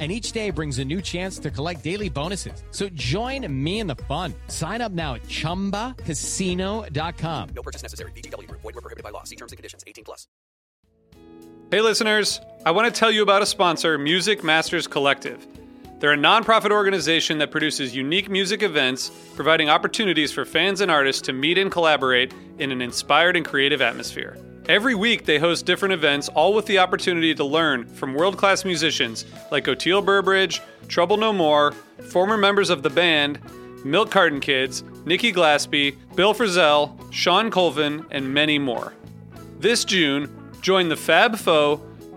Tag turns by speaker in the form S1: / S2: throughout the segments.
S1: and each day brings a new chance to collect daily bonuses. So join me in the fun. Sign up now at ChumbaCasino.com.
S2: No purchase necessary. VGW. Void were prohibited by law. See terms and conditions. 18 plus.
S3: Hey listeners, I want to tell you about a sponsor, Music Masters Collective. They're a nonprofit organization that produces unique music events, providing opportunities for fans and artists to meet and collaborate in an inspired and creative atmosphere. Every week, they host different events, all with the opportunity to learn from world class musicians like Oteil Burbridge, Trouble No More, former members of the band, Milk Carton Kids, Nikki Glaspie, Bill Frisell, Shawn Colvin, and many more. This June, join the Fab Four,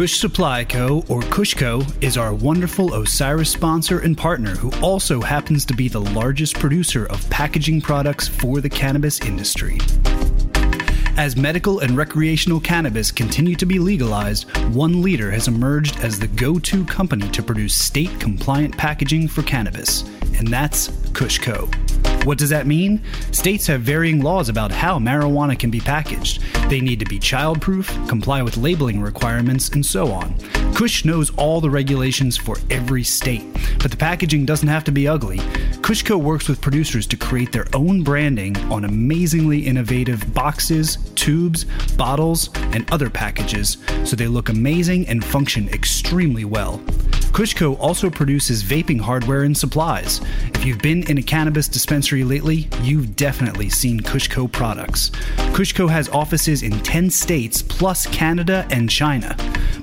S4: Kush Supply Co. or Kushco is our wonderful Osiris sponsor and partner who also happens to be the largest producer of packaging products for the cannabis industry. As medical and recreational cannabis continue to be legalized, one leader has emerged as the go to company to produce state compliant packaging for cannabis, and that's Kushco. What does that mean? States have varying laws about how marijuana can be packaged. They need to be childproof, comply with labeling requirements, and so on. Kush knows all the regulations for every state, but the packaging doesn't have to be ugly. Kushco works with producers to create their own branding on amazingly innovative boxes, tubes, bottles, and other packages so they look amazing and function extremely well. Kushco also produces vaping hardware and supplies. If you've been in a cannabis dispensary lately, you've definitely seen Kushco products. Kushco has offices in 10 states plus Canada and China.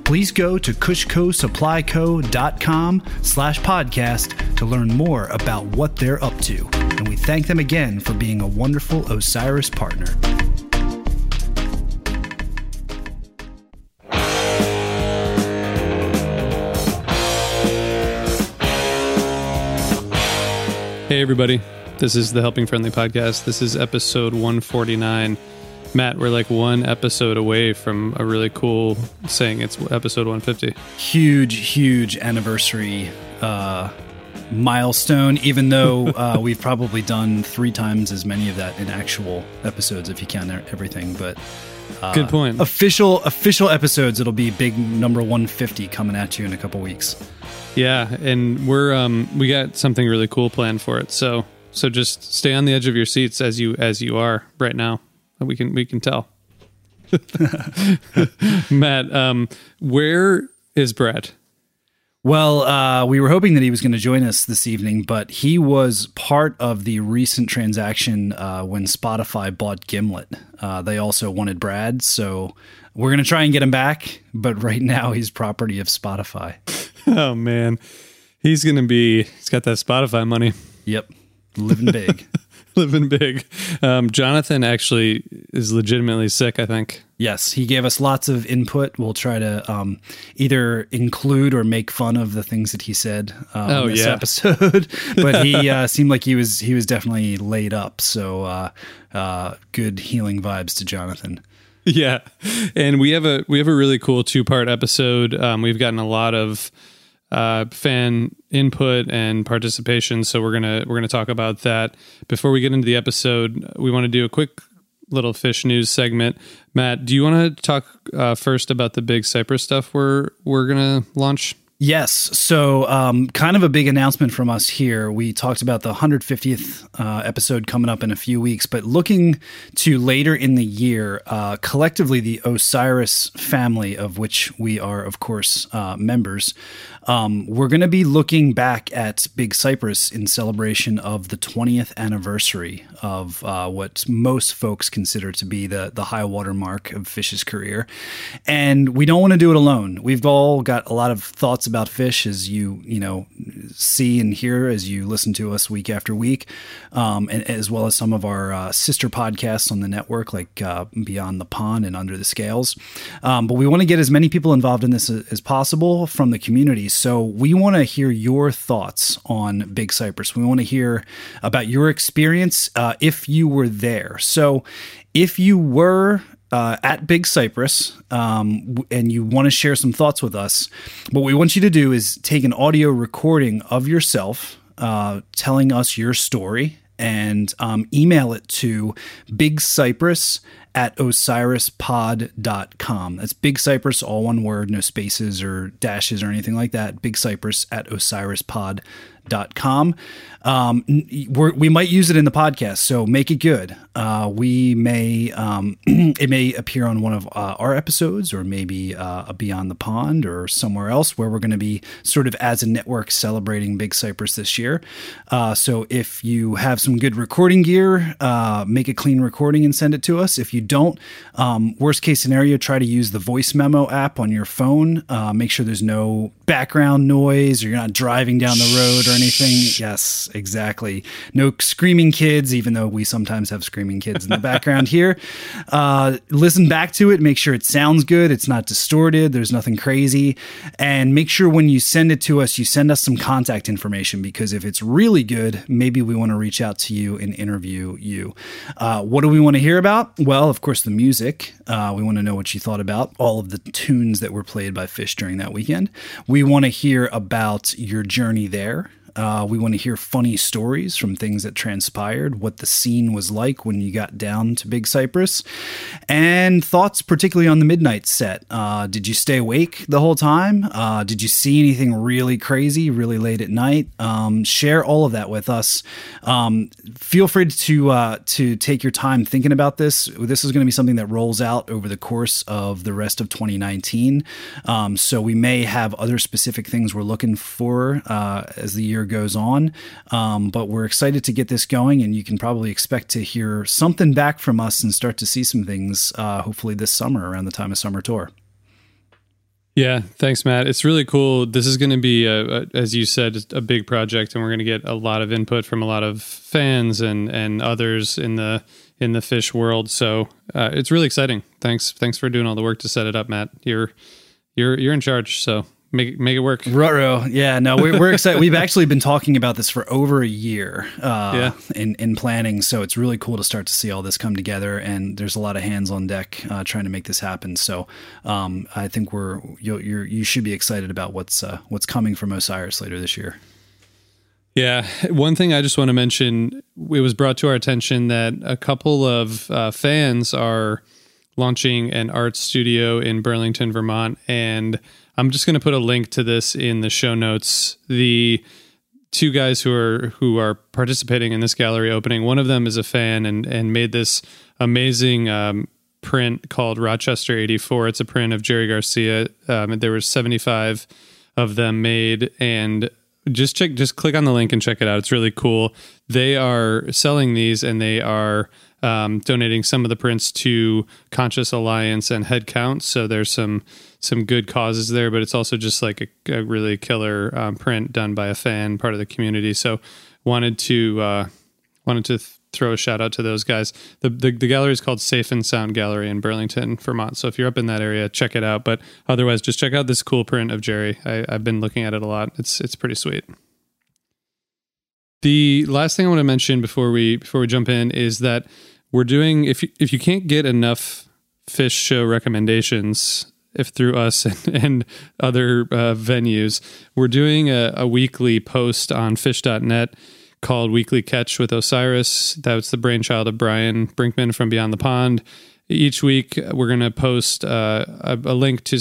S4: Please go to kushcosupplyco.com slash podcast to learn more about what they're up to. And we thank them again for being a wonderful Osiris partner.
S3: Hey, everybody. This is the Helping Friendly Podcast. This is episode 149. Matt, we're like one episode away from a really cool saying it's episode 150.
S5: huge, huge anniversary uh, milestone. Even though uh, we've probably done three times as many of that in actual episodes, if you count everything. But uh,
S3: Good point.
S5: official official episodes, it'll be big number one fifty coming at you in a couple weeks.
S3: Yeah, and we're um we got something really cool planned for it. So so just stay on the edge of your seats as you as you are right now. We can we can tell. Matt, um, where is Brad?
S4: Well, uh, we were hoping that he was going to join us this evening, but he was part of the recent transaction uh, when Spotify bought Gimlet. Uh, they also wanted Brad, so we're going to try and get him back, but right now he's property of Spotify.
S3: Oh, man. He's going to be, he's got that Spotify money.
S4: Yep, living big.
S3: living big. Um, Jonathan actually is legitimately sick, I think.
S4: Yes, he gave us lots of input. We'll try to um, either include or make fun of the things that he said uh,
S3: Oh,
S4: this
S3: yeah.
S4: episode. but he uh, seemed like he was he was definitely laid up. So uh, uh, good healing vibes to Jonathan.
S3: Yeah, and we have a we have a really cool two part episode. Um, we've gotten a lot of uh, fan input and participation, so we're gonna we're gonna talk about that. Before we get into the episode, we want to do a quick little Phish news segment. Matt, do you want to talk uh, first about the big Cypress stuff we're we're gonna launch?
S4: Yes. So, um, kind of a big announcement from us here. We talked about the 150th uh, episode coming up in a few weeks, but looking to later in the year, uh, collectively, the Osiris family, of which we are, of course, uh, members, um, we're going to be looking back at Big Cypress in celebration of the 20th anniversary of uh, what most folks consider to be the, the high water mark of Phish's career. And we don't want to do it alone. We've all got a lot of thoughts about Phish as you, you know, see and hear as you listen to us week after week, um, and as well as some of our uh, sister podcasts on the network, like uh, Beyond the Pond and Under the Scales. Um, but we want to get as many people involved in this as, as possible from the community. So we want to hear your thoughts on Big Cypress. We want to hear about your experience uh, if you were there. So if you were uh, at Big Cypress um, and you want to share some thoughts with us, what we want you to do is take an audio recording of yourself uh, telling us your story and um, email it to Big Cypress at osirispod.com. That's Big Cypress, all one word, no spaces or dashes or anything like that. Big Cypress at osirispod.com. Um, we're, we might use it in the podcast, so make it good. Uh, we may, um, it may appear on one of uh, our episodes or maybe uh, a Beyond the Pond or somewhere else where we're going to be sort of as a network celebrating Big Cypress this year. Uh, so if you have some good recording gear, uh, make a clean recording and send it to us. If you don't, um, worst case scenario, try to use the voice memo app on your phone. Uh, make sure there's no background noise or you're not driving down the road or anything. Yes, exactly. No screaming kids, even though we sometimes have screaming kids in the background here. Uh, listen back to it, make sure it sounds good, it's not distorted, there's nothing crazy. And make sure when you send it to us, you send us some contact information because if it's really good, maybe we want to reach out to you and interview you. Uh, what do we want to hear about? Well, of course, the music. Uh, we want to know what you thought about all of the tunes that were played by Phish during that weekend. We want to hear about your journey there. Uh, we want to hear funny stories from things that transpired, what the scene was like when you got down to Big Cypress, and thoughts particularly on the midnight set. Uh, did you stay awake the whole time? Uh, did you see anything really crazy, really late at night? Um, share all of that with us. Um, feel free to uh, to take your time thinking about this. This is going to be something that rolls out over the course of the rest of 2019. Um, so we may have other specific things we're looking for uh, as the year goes on. Um, but we're excited to get this going, and you can probably expect to hear something back from us and start to see some things uh, hopefully this summer around the time of summer tour.
S3: Yeah, thanks, Matt. It's really cool. This is going to be, a, a, as you said, a big project, and we're going to get a lot of input from a lot of fans and and others in the in the Phish world. So uh, it's really exciting. Thanks, thanks for doing all the work to set it up, Matt. You're you're you're in charge. So make make it work.
S4: Ruh-roh. Yeah, no, we're, we're excited. We've actually been talking about this for over a year uh,
S3: Yeah.
S4: in, in planning. So it's really cool to start to see all this come together. And there's a lot of hands on deck uh, trying to make this happen. So um, I think we're you'll, you're, you should be excited about what's uh, what's coming from Osiris later this year.
S3: Yeah. One thing I just want to mention it was brought to our attention that a couple of uh, fans are launching an art studio in Burlington, Vermont. And I'm just going to put a link to this in the show notes. The two guys who are who are participating in this gallery opening. One of them is a fan and and made this amazing um, print called Rochester 84. It's a print of Jerry Garcia. Um, there were 75 of them made and just check just click on the link and check it out. It's really cool. They are selling these and they are um, donating some of the prints to Conscious Alliance and Headcount. So there's some some good causes there, but it's also just like a, a really killer um, print done by a fan, part of the community. So wanted to uh, wanted to th- throw a shout out to those guys. The, the the gallery is called Safe and Sound Gallery in Burlington, Vermont. So if you're up in that area, check it out. But otherwise, just check out this cool print of Jerry. I, I've been looking at it a lot. It's it's pretty sweet. The last thing I want to mention before we before we jump in is that we're doing if you, if you can't get enough Phish show recommendations if through us and, and other uh, venues. We're doing a, a weekly post on phish.net called weekly catch with osiris. That's the brainchild of brian brinkman from beyond the pond. Each week we're going to post uh, a, a link to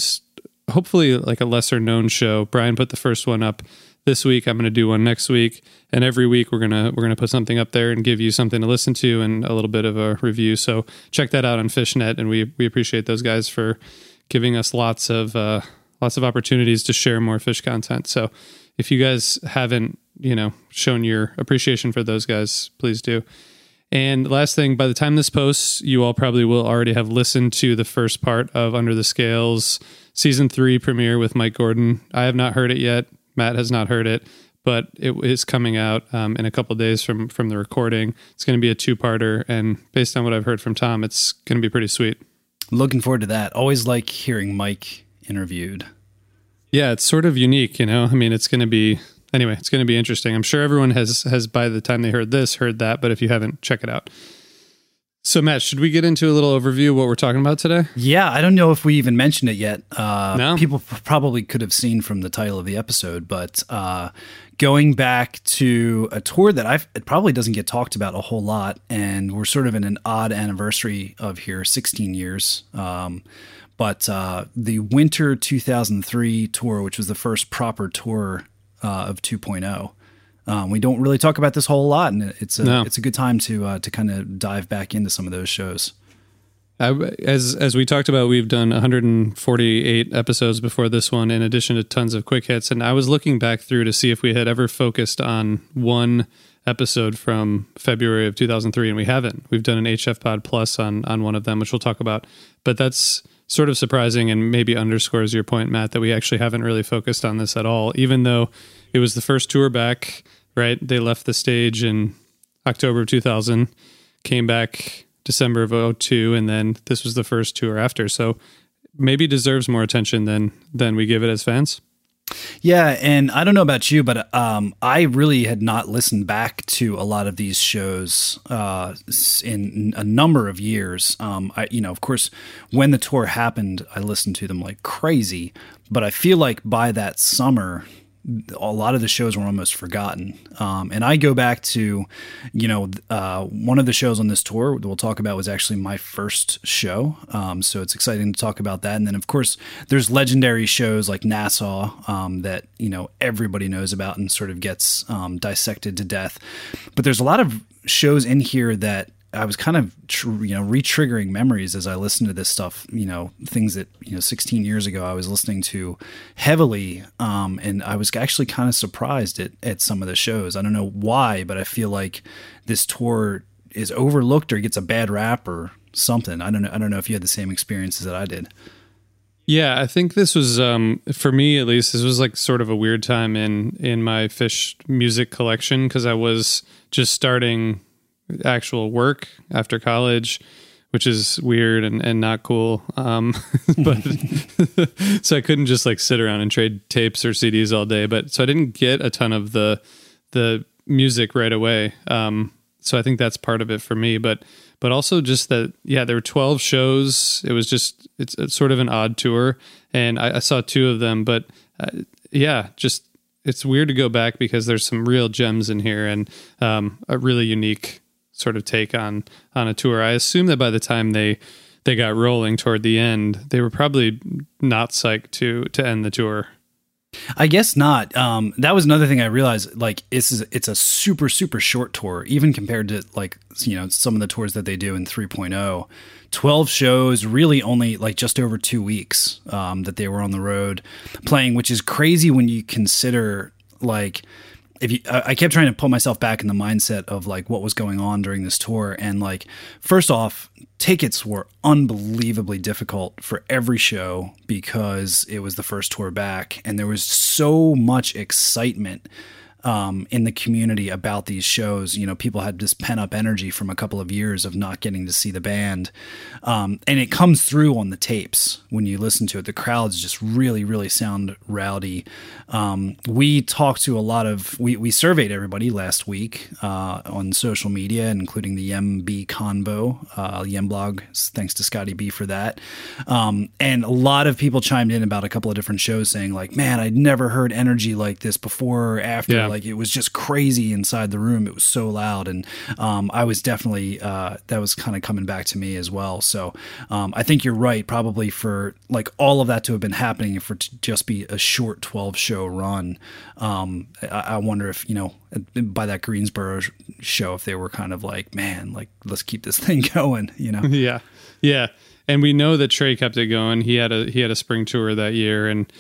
S3: hopefully like a lesser known show. Brian put the first one up this week. I'm going to do one next week. And every week we're going to we're to put something up there and give you something to listen to and a little bit of a review. So check that out on fishnet and we we appreciate those guys for giving us lots of uh, lots of opportunities to share more Phish content so if you guys haven't you know shown your appreciation for those guys please do and last thing, by the time this posts, you all probably will already have listened to the first part of Under the Scales season three premiere with Mike Gordon. I have not heard it yet. Matt has not heard it, but it is coming out um, in a couple days from from the recording. It's going to be a two parter, and based on what I've heard from Tom, it's going to be pretty sweet.
S4: Looking forward to that. Always like hearing Mike interviewed.
S3: Yeah, it's sort of unique, you know. I mean, it's going to be anyway. It's going to be interesting. I'm sure everyone has has by the time they heard this heard that, but if you haven't, check it out. So, Matt, should we get into a little overview of what we're talking about today?
S4: Yeah, I don't know if we even mentioned it yet. Uh,
S3: No?
S4: People probably could have seen from the title of the episode, but uh, going back to a tour that I've, it probably doesn't get talked about a whole lot, and we're sort of in an odd anniversary of here, 16 years. Um, but uh, the winter 2003 tour, which was the first proper tour uh, of 2.0. Um, we don't really talk about this whole lot, and it's a
S3: No.
S4: it's a good time to uh, to kind of dive back into some of those shows.
S3: I, as as we talked about, we've done 148 episodes before this one, in addition to tons of quick hits. And I was looking back through to see if we had ever focused on one episode from February of 2003, and we haven't. We've done an HF Pod Plus on on one of them, which we'll talk about. But that's sort of surprising, and maybe underscores your point, Matt, that we actually haven't really focused on this at all, even though it was the first tour back. Right, they left the stage in October of 2000, came back December of 02, and then this was the first tour after. So maybe deserves more attention than than we give it as fans.
S4: Yeah, and I don't know about you, but um, I really had not listened back to a lot of these shows uh, in a number of years. Um, I, you know, of course, when the tour happened, I listened to them like crazy. But I feel like by that summer, a lot of the shows were almost forgotten. Um, and I go back to, you know, uh, one of the shows on this tour that we'll talk about was actually my first show. Um, so it's exciting to talk about that. And then, of course, there's legendary shows like Nassau um, that, you know, everybody knows about and sort of gets um, dissected to death. But there's a lot of shows in here that I was kind of tr- you know re-triggering memories as I listened to this stuff. You know, things that you know 16 years ago I was listening to heavily, um, and I was actually kind of surprised at at some of the shows. I don't know why, but I feel like this tour is overlooked or gets a bad rap or something. I don't know. I don't know if you had the same experiences that I did.
S3: Yeah, I think this was um, for me at least. This was like sort of a weird time in in my Phish music collection because I was just starting actual work after college, which is weird and, and not cool. Um, but so I couldn't just like sit around and trade tapes or CDs all day. But so I didn't get a ton of the the music right away. Um, so I think that's part of it for me. But but also just that yeah, there were twelve shows. It was just it's, it's sort of an odd tour, and I, I saw two of them. But uh, yeah, just it's weird to go back because there's some real gems in here and um, a really unique sort of take on on a tour. I assume that by the time they they got rolling toward the end, they were probably not psyched to to end the tour.
S4: I guess not. Um, that was another thing I realized. Like, it's it's a super super short tour, even compared to like you know some of the tours that they do in 3.0. 12 shows, really only like just over two weeks um, that they were on the road playing, which is crazy when you consider like if you, I kept trying to put myself back in the mindset of like what was going on during this tour, and like first off, tickets were unbelievably difficult for every show because it was the first tour back, and there was so much excitement um, in the community about these shows. You know, people had this pent up energy from a couple of years of not getting to see the band. Um, and it comes through on the tapes when you listen to it. The crowds just really, really sound rowdy. Um, we talked to a lot of, we, we surveyed everybody last week uh, on social media, including the YEMB Convo, uh, YEMblog. Thanks to Scotty B for that. Um, and a lot of people chimed in about a couple of different shows saying, like, man, I'd never heard energy like this before or after. Yeah. Like, like it was just crazy inside the room. It was so loud, and um, I was definitely uh, that was kind of coming back to me as well. So um, I think you're right. Probably for like all of that to have been happening for to just be a short 12 show run. Um, I, I wonder if you know by that Greensboro show if they were kind of like, man, like let's keep this thing going. You know?
S3: yeah, yeah. And we know that Trey kept it going. He had a he had a spring tour that year, and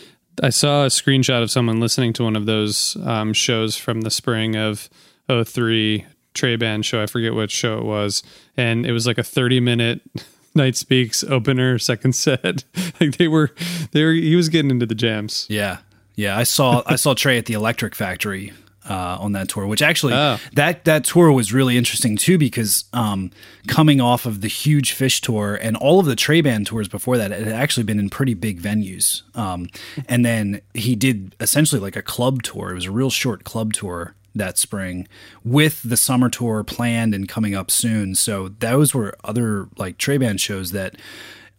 S3: I saw a screenshot of someone listening to one of those um, shows from the spring of 03 Trey Band show. I forget which show it was. And it was like a 30 minute Night Speaks opener, second set. like they were, they were, he was getting into the jams.
S4: Yeah. Yeah. I saw, I saw Trey at the Electric Factory uh, on that tour, which actually oh. that that tour was really interesting too because um, coming off of the huge Phish tour and all of the Trey band tours before that, it had actually been in pretty big venues. Um, and then he did essentially like a club tour. It was a real short club tour that spring with the summer tour planned and coming up soon. So those were other like Trey band shows that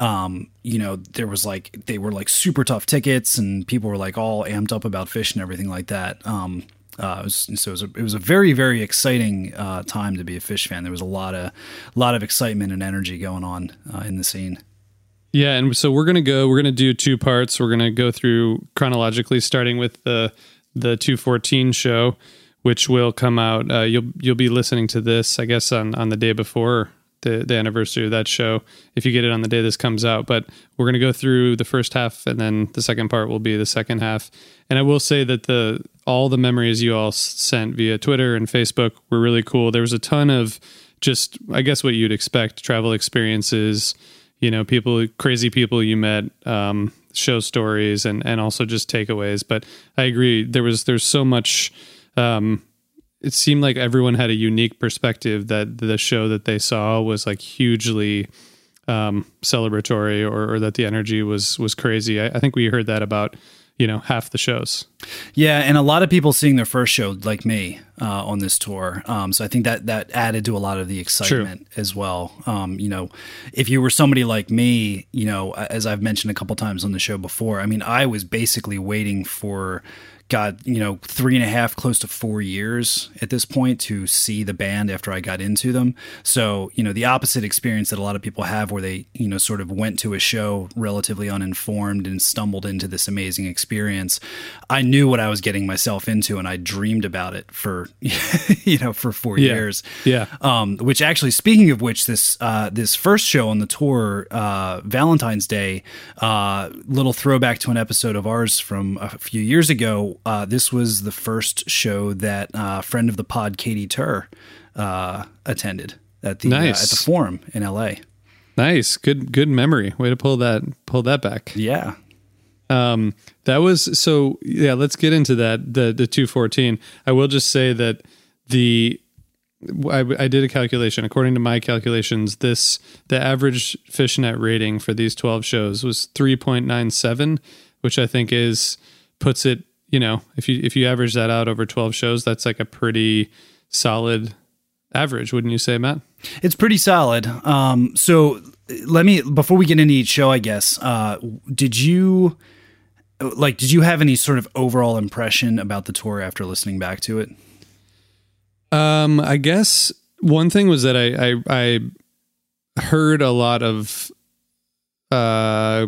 S4: um, you know, there was like they were like super tough tickets and people were like all amped up about Phish and everything like that. Um, uh, it was, so it was, a, it was a very very exciting uh, time to be a Phish fan. There was a lot of lot of excitement and energy going on uh, in the scene.
S3: Yeah, and so we're gonna go. We're gonna do two parts. We're gonna go through chronologically, starting with the the two fourteen show, which will come out. Uh, you'll you'll be listening to this, I guess, on on the day before the the anniversary of that show. If you get it on the day this comes out, but we're gonna go through the first half, and then the second part will be the second half. And I will say that the all the memories you all sent via Twitter and Facebook were really cool. There was a ton of just, I guess, what you'd expect travel experiences, you know, people, crazy people you met, um, show stories, and, and also just takeaways. But I agree, there was, there's so much, um, it seemed like everyone had a unique perspective that the show that they saw was like hugely um, celebratory or, or, that the energy was was crazy. I, I think we heard that about you know half the shows
S4: yeah and a lot of people seeing their first show like me uh, on this tour um, so i think that that added to a lot of the excitement True. as well um, you know if you were somebody like me you know as i've mentioned a couple times on the show before i mean i was basically waiting for got you know three and a half close to four years at this point to see the band after i got into them. So you know the opposite experience that a lot of people have where they you know sort of went to a show relatively uninformed and stumbled into this amazing experience i knew what i was getting myself into and i dreamed about it for you know for four
S3: yeah.
S4: years.
S3: Yeah.
S4: Um, which actually speaking of which this uh, this first show on the tour uh, valentine's day uh, little throwback to an episode of ours from a few years ago uh, this was the first show that uh, friend of the pod, Katy Tur, uh, attended at the nice. Uh, at the Forum in L.A.
S3: Nice, good good memory. Way to pull that pull that back.
S4: Yeah.
S3: Um, that was so. Yeah, let's get into that. The the two fourteen. I will just say that the I, I, did a calculation. According to my calculations, this the average fishnet rating for these twelve shows was three point nine seven, which I think is puts it you know, if you if you average that out over 12 shows, that's like a pretty solid average, wouldn't you say, Matt?
S4: It's pretty solid. Um, so let me before we get into each show, I guess, uh, did you like did you have any sort of overall impression about the tour after listening back to it?
S3: Um, I guess one thing was that I I, I heard a lot of uh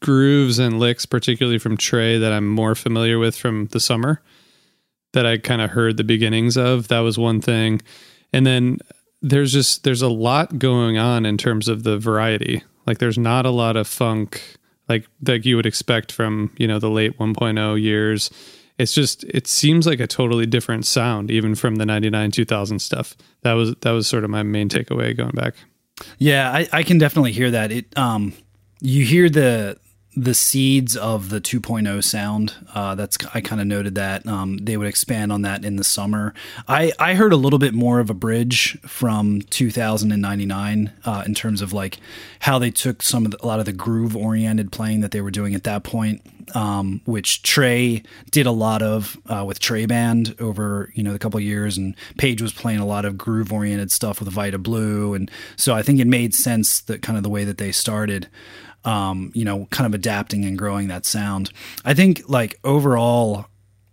S3: grooves and licks, particularly from Trey, that I'm more familiar with from the summer that I kind of heard the beginnings of. That was one thing. And then there's just there's a lot going on in terms of the variety. Like there's not a lot of funk like like you would expect from, you know, the late 1.0 years. It's just it seems like a totally different sound even from the 99 2000 stuff. That was that was sort of my main takeaway going back.
S4: Yeah, I, I can definitely hear that. It um you hear the the seeds of the 2.0 sound. Uh, that's I kind of noted that um, they would expand on that in the summer. I I heard a little bit more of a bridge from 2099 uh, in terms of like how they took some of the, a lot of the groove oriented playing that they were doing at that point. Um, which Trey did a lot of uh, with Trey Band over you know the couple years, and Page was playing a lot of groove oriented stuff with Vida Blue, and so I think it made sense that kind of the way that they started um, you know, kind of adapting and growing that sound. I think like overall,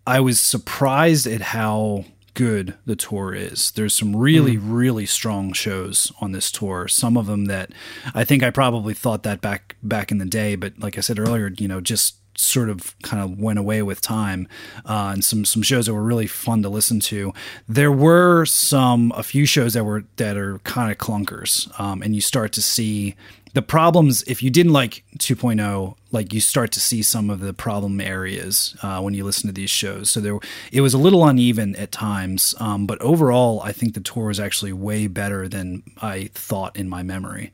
S4: I was surprised at how good the tour is. There's some really, mm. really strong shows on this tour. Some of them that I think I probably thought that back back in the day, but like I said earlier, you know, just sort of kind of went away with time uh, and some some shows that were really fun to listen to there were some a few shows that were that are kind of clunkers um, and you start to see the problems if you didn't like 2.0 like you start to see some of the problem areas uh, when you listen to these shows. So there it was a little uneven at times um, but overall i think the tour was actually way better than i thought in my memory.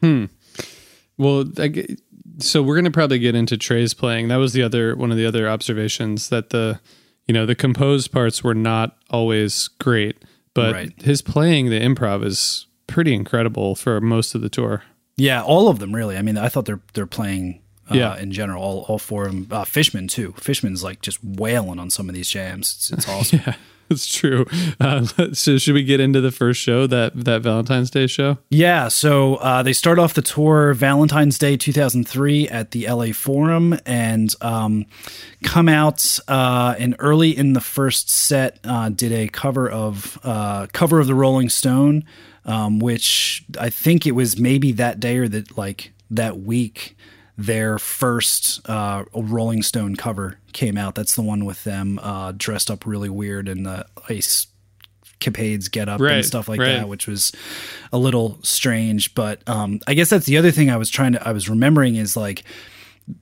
S3: Hmm. Well I, so we're going to probably get into trey's playing. That was the other one of the other observations that the you know the composed parts were not always great but right. his playing the improv is pretty incredible for most of the tour
S4: yeah, all of them really. I mean, I thought they're they're playing uh, yeah. in general, all, all four of them. Uh, Fishman too. Fishman's like just wailing on some of these jams. It's, it's awesome.
S3: yeah, it's true. Uh, so should we get into the first show that that Valentine's Day show?
S4: Yeah. So uh, they start off the tour Valentine's Day 2003 at the LA Forum and um, come out uh, and early in the first set uh, did a cover of cover of the Rolling Stone um, which I think it was maybe that day or that like that week their first uh, Rolling Stone cover came out. That's the one with them uh, dressed up really weird in the ice capades get up right, and stuff like right. that, which was a little strange. But um, I guess that's the other thing I was trying to I was remembering is like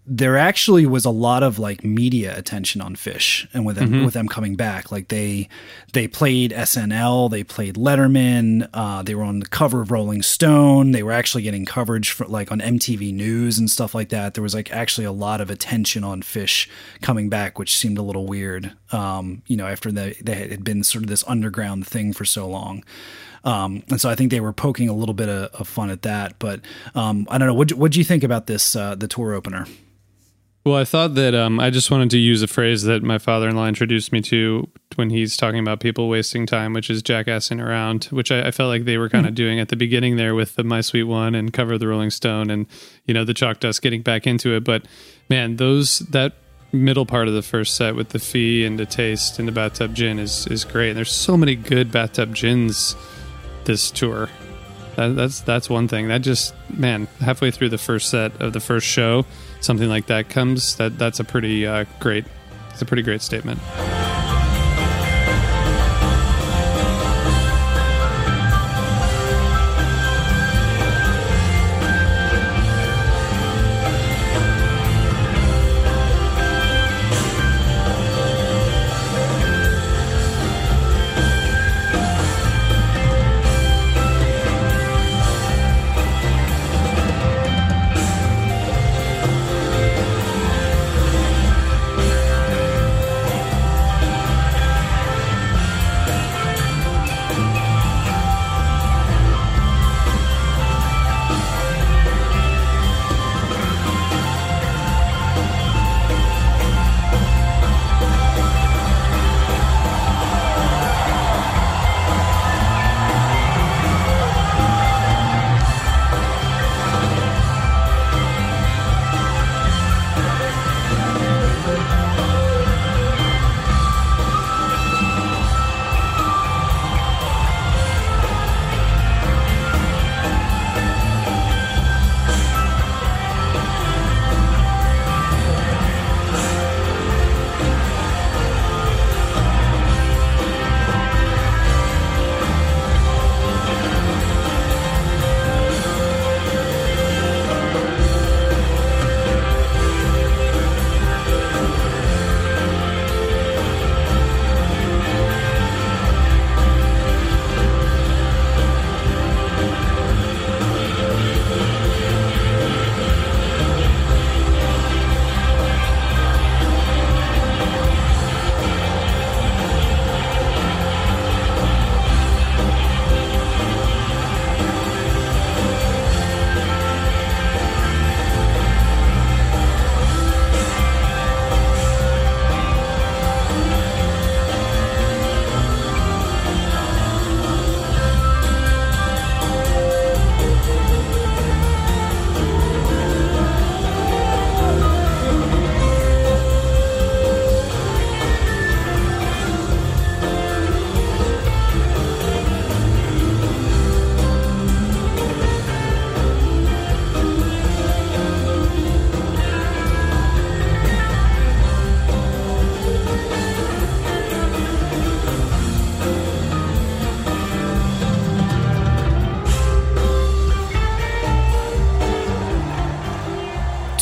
S4: there actually was a lot of like media attention on Phish and with them mm-hmm. with them coming back. Like they they played SNL, they played Letterman, uh, they were on the cover of Rolling Stone. They were actually getting coverage for like on MTV News and stuff like that. There was like actually a lot of attention on Phish coming back, which seemed a little weird. Um, you know, after they they had been sort of this underground thing for so long. Um, and so I think they were poking a little bit of, of fun at that. But um, I don't know. What what do you think about this uh, the tour opener?
S3: Well, I thought that um, I just wanted to use a phrase that my father-in-law introduced me to when he's talking about people wasting time, which is jackassing around, which I, I felt like they were kind of mm-hmm. doing at the beginning there with the My Sweet One and Cover the Rolling Stone, and you know the Chalk Dust getting back into it. But man, those that middle part of the first set with the fee and the taste and the bathtub gin is is great. And there's so many good bathtub gins this tour. That, that's that's one thing. That just man, halfway through the first set of the first show, something like that comes. That that's a pretty uh, great. It's a pretty great statement.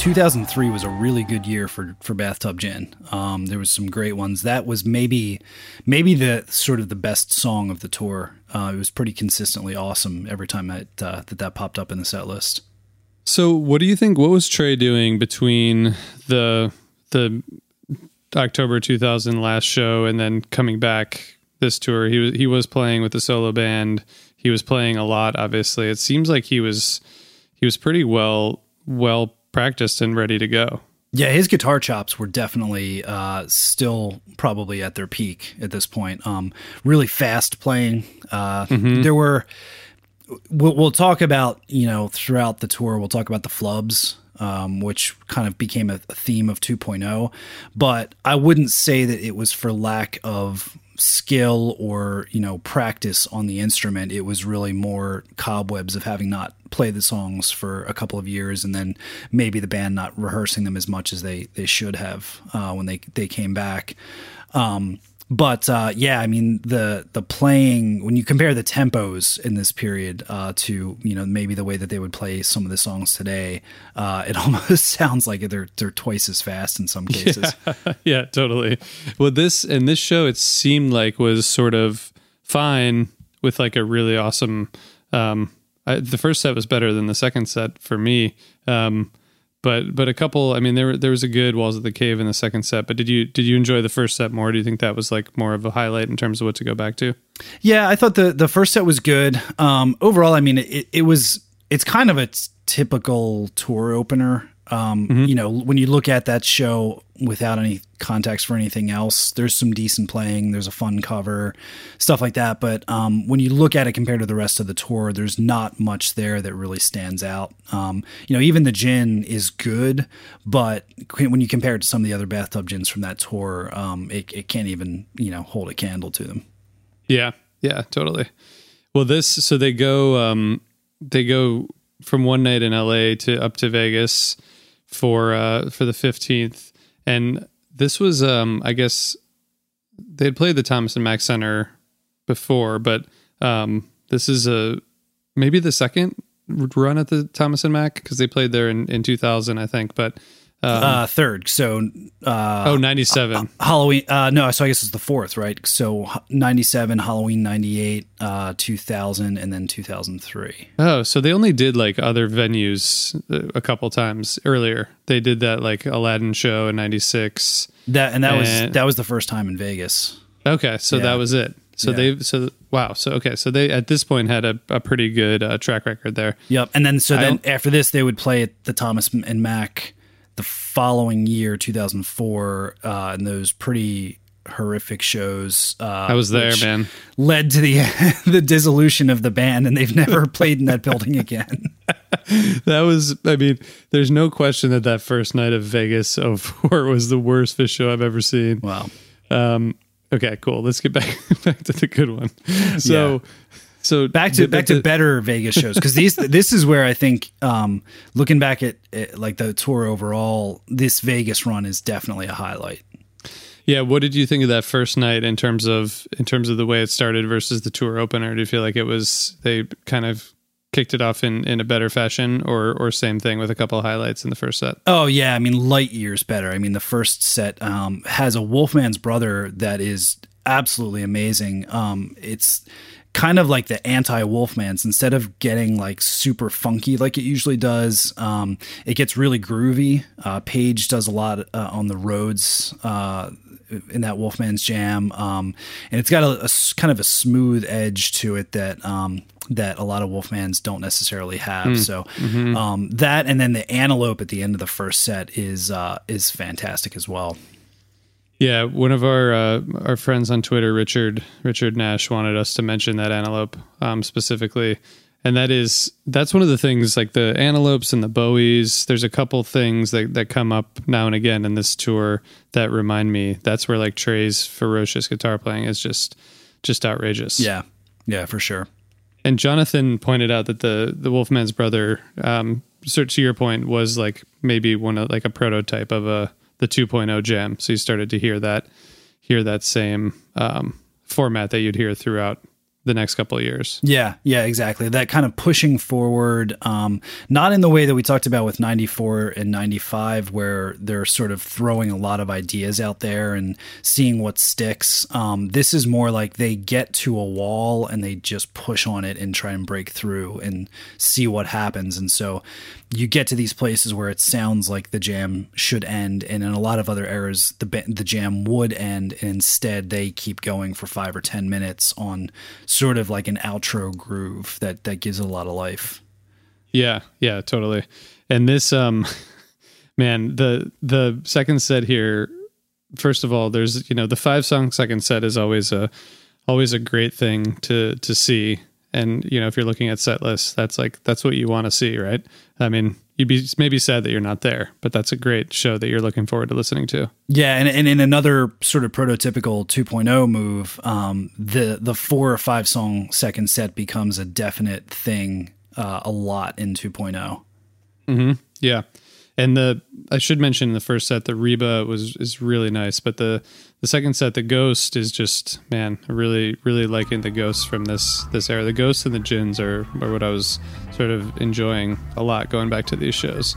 S4: 2003 was a really good year for for bathtub gin. Um, there was some great ones. That was maybe maybe the sort of the best song of the tour. Uh, it was pretty consistently awesome every time that uh, that that popped up in the set list.
S3: So, what do you think? What was Trey doing between the the October 2000 last show and then coming back this tour? He was he was playing with the solo band. He was playing a lot. Obviously, it seems like he was he was pretty well well practiced and ready to go.
S4: Yeah, his guitar chops were definitely uh, still probably at their peak at this point. Um, really fast playing. Uh, There were. We'll, we'll talk about you know throughout the tour. We'll talk about the flubs, um, which kind of became a, a theme of 2.0. But I wouldn't say that it was for lack of skill or you know practice on the instrument it was really more cobwebs of having not played the songs for a couple of years and then maybe the band not rehearsing them as much as they they should have uh, when they they came back. Um, but uh, yeah, I mean the the playing when you compare the tempos in this period uh, to you know maybe the way that they would play some of the songs today, uh, it almost sounds like they're they're twice as fast in some cases.
S3: yeah, totally. Well, this and this show it seemed like was sort of fine with like a really awesome. Um, I, the first set was better than the second set for me. Um, but but a couple. I mean, there there was a good Walls of the Cave in the second set. But did you did you enjoy the first set more? Do you think that was like more of a highlight in terms of what to go back to?
S4: Yeah, I thought the the first set was good. Um, overall, I mean, it, it was it's kind of a t- typical tour opener. Um, You know, when you look at that show without any context for anything else, there's some decent playing. There's a fun cover, stuff like that. But um, when you look at it compared to the rest of the tour, there's not much there that really stands out. Um, you know, even the gin is good, but when you compare it to some of the other bathtub gins from that tour, um, it, it can't even you know hold a candle to them.
S3: Yeah, yeah, totally. Well, this so they go um they go from one night in LA to up to Vegas for uh for the 15th and this was um I guess they had played the Thomas and Mack Center before, but um this is a maybe the second run at the Thomas and Mack because they played there in in 2000 I think, but um,
S4: uh, third. So uh,
S3: oh 97
S4: Halloween. Uh, no, so I guess it's the fourth, right? So ninety seven, Halloween ninety eight, uh, two thousand, and then two thousand three.
S3: Oh, so they only did like other venues uh, a couple times earlier. They did that like Aladdin show in '96.
S4: That and that
S3: And-
S4: was that was the first time in Vegas.
S3: Okay, so
S4: Yeah.
S3: that was it. So
S4: Yeah.
S3: they so wow. So okay, so they at this point had a, a pretty good uh, track record there.
S4: Yep. And then so then after this, they would play at the Thomas and Mack the following year, two thousand four, uh, and those pretty horrific shows. Uh,
S3: I was there, man.
S4: Led to the the dissolution of the band, and they've never played in that building again.
S3: That was. I mean, there's no question that that first night of Vegas 04 was the worst Phish show I've ever seen.
S4: Wow.
S3: Um. Okay, cool. Let's get back back to the good one. So. So
S4: back to
S3: the-
S4: back
S3: the-
S4: to better Vegas shows because these this is where I think um, looking back at, at like the tour overall, this Vegas run is definitely a highlight.
S3: Yeah, what did you think of that first night in terms of in terms of the way it started versus the tour opener? Do you feel like it was they kind of kicked it off in, in a better fashion or or same thing with a couple of highlights in the first set?
S4: Oh yeah, I mean light years better. I mean the first set um, has a Wolfman's brother that is absolutely amazing. Um, it's kind of like the anti Wolfman's. Instead of getting like super funky like it usually does, um, it gets really groovy. Uh, Page does a lot uh, on the roads. Uh, in that Wolfman's Jam, um, and it's got a kind of a smooth edge to it that um, that a lot of Wolfmans don't necessarily have. So um, that, and then the Antelope at the end of the first set is uh, is fantastic as well.
S3: Yeah, one of our uh, our friends on Twitter, Richard Richard Nash, wanted us to mention that antelope um, specifically, and that is that's one of the things like the antelopes and the bowies. There's a couple things that that come up now and again in this tour that remind me. That's where like Trey's ferocious guitar playing is just just outrageous.
S4: Yeah, yeah, for sure.
S3: And Jonathan pointed out that the the Wolfman's brother, um, so to your point, was like maybe one of like a prototype of a the 2.0 jam. So you started to hear that hear that same um, format that you'd hear throughout the next couple of years.
S4: Yeah, yeah, exactly. That kind of pushing forward, um, not in the way that we talked about with 94 and 95, where they're sort of throwing a lot of ideas out there and seeing what sticks. Um, this is more like they get to a wall and they just push on it and try and break through and see what happens. And so you get to these places where it sounds like the jam should end, and in a lot of other eras, the the jam would end, and instead they keep going for five or ten minutes on sort of like an outro groove that that gives it a lot of life.
S3: Yeah, yeah, totally. And this, um, man, the the second set here. First of all, there's you know the five song second set is always a always a great thing to to see and you know if you're looking at set lists that's like that's what you want to see right? I mean you'd be maybe sad that you're not there but that's a great show that you're looking forward to listening to.
S4: Yeah and, and in another sort of prototypical 2.0 move um, the the four or five song second set becomes a definite thing uh, a lot in 2.0
S3: mm-hmm. yeah. And the I should mention in the first set the Reba was is really nice, but the the second set the Ghost is just man, really really liking the Ghosts from this this era. The Ghosts and the Gins are are what I was sort of enjoying a lot going back to these shows.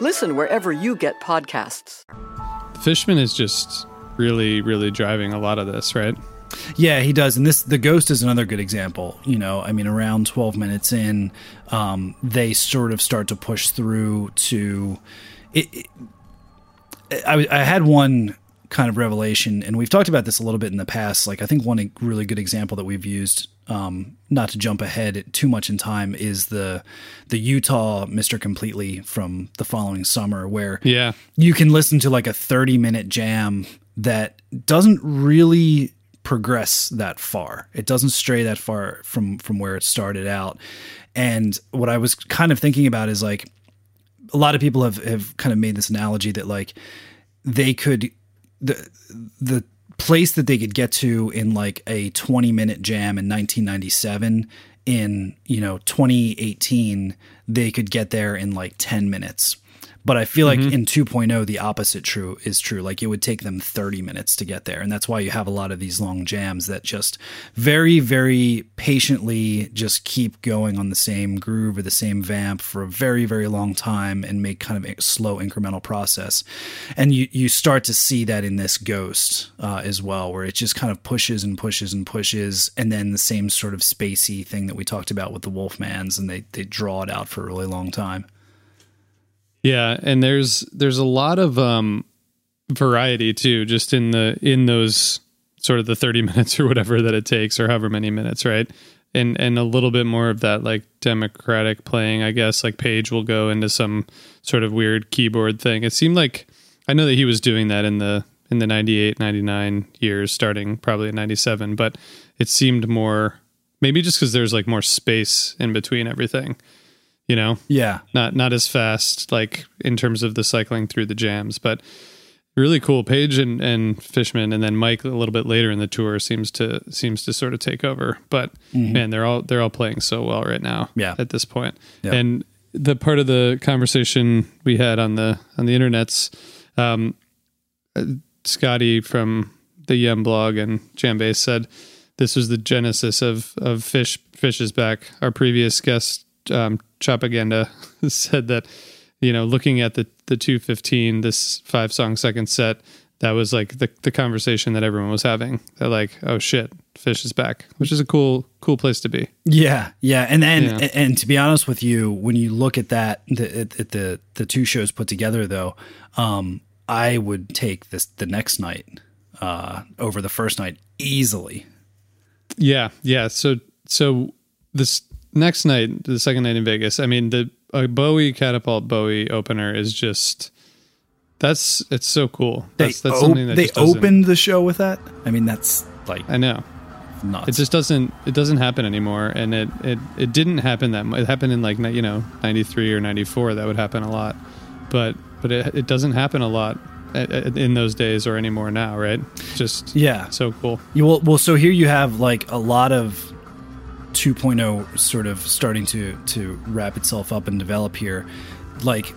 S6: Listen wherever you get podcasts.
S3: Fishman is just really, really driving a lot of this, right?
S4: Yeah, he does, and this the Ghost is another good example. You know, I mean, around twelve minutes in, um, they sort of start to push through to. It, it, I, I had one kind of revelation, and we've talked about this a little bit in the past. Like, I think one really good example that we've used, um, not to jump ahead too much in time, is the the Utah Mister Completely from the following summer, where
S3: yeah,
S4: you can listen to like a thirty minute jam that doesn't really progress that far. It doesn't stray that far from from where it started out. And what I was kind of thinking about is like a lot of people have have kind of made this analogy that like they could the the place that they could get to in like a 20 minute jam in 1997 in you know 2018 they could get there in like 10 minutes but I feel like mm-hmm. in 2.0 the opposite true is true. Like it would take them 30 minutes to get there, and that's why you have a lot of these long jams that just very very patiently just keep going on the same groove or the same vamp for a very very long time and make kind of a slow incremental process. And you you start to see that in this Ghost uh, as well, where it just kind of pushes and pushes and pushes, and then the same sort of spacey thing that we talked about with the Wolfmans, and they they draw it out for a really long time.
S3: Yeah, and there's there's a lot of um variety too just in the in those sort of the 30 minutes or whatever that it takes or however many minutes, right? And and a little bit more of that like democratic playing, I guess, like Page will go into some sort of weird keyboard thing. It seemed like I know that he was doing that in the in the 98 99 years starting probably in 97 but it seemed more maybe just because there's like more space in between everything you know?
S4: Yeah.
S3: Not not as fast like in terms of the cycling through the jams but really cool. Page and, and fishman and then mike a little bit later in the tour seems to seems to sort of take over but mm-hmm. man they're all they're all playing so well right now
S4: yeah.
S3: at this point. Yep. and the part of the conversation we had on the on the internets um uh, scotty from the yem blog and jambase said this was the genesis of of Phish Phish is back our previous guest um, Chopaganda said that you know looking at the the 215 this five song second set that was like the the conversation that everyone was having. They're like oh shit Phish is back which is a cool cool place to be.
S4: Yeah yeah and then yeah. and, and, to be honest with you when you look at that the, at the the two shows put together though um i would take this the next night uh over the first night easily.
S3: Yeah yeah so so this next night, the second night in Vegas, I mean, the Bowie Catapult Bowie opener is just that's it's so cool. That's
S4: they
S3: that's
S4: something that they opened the show with that. I mean, that's like
S3: I know.
S4: Nuts.
S3: It just doesn't it doesn't happen anymore, and it it it didn't happen that much. It happened in like you know ninety three or ninety four. That would happen a lot, but but it it doesn't happen a lot eh, eh, in those days or anymore now, right? Just
S4: yeah,
S3: so cool.
S4: You will well, so here you have like a lot of 2.0 sort of starting to to wrap itself up and develop here like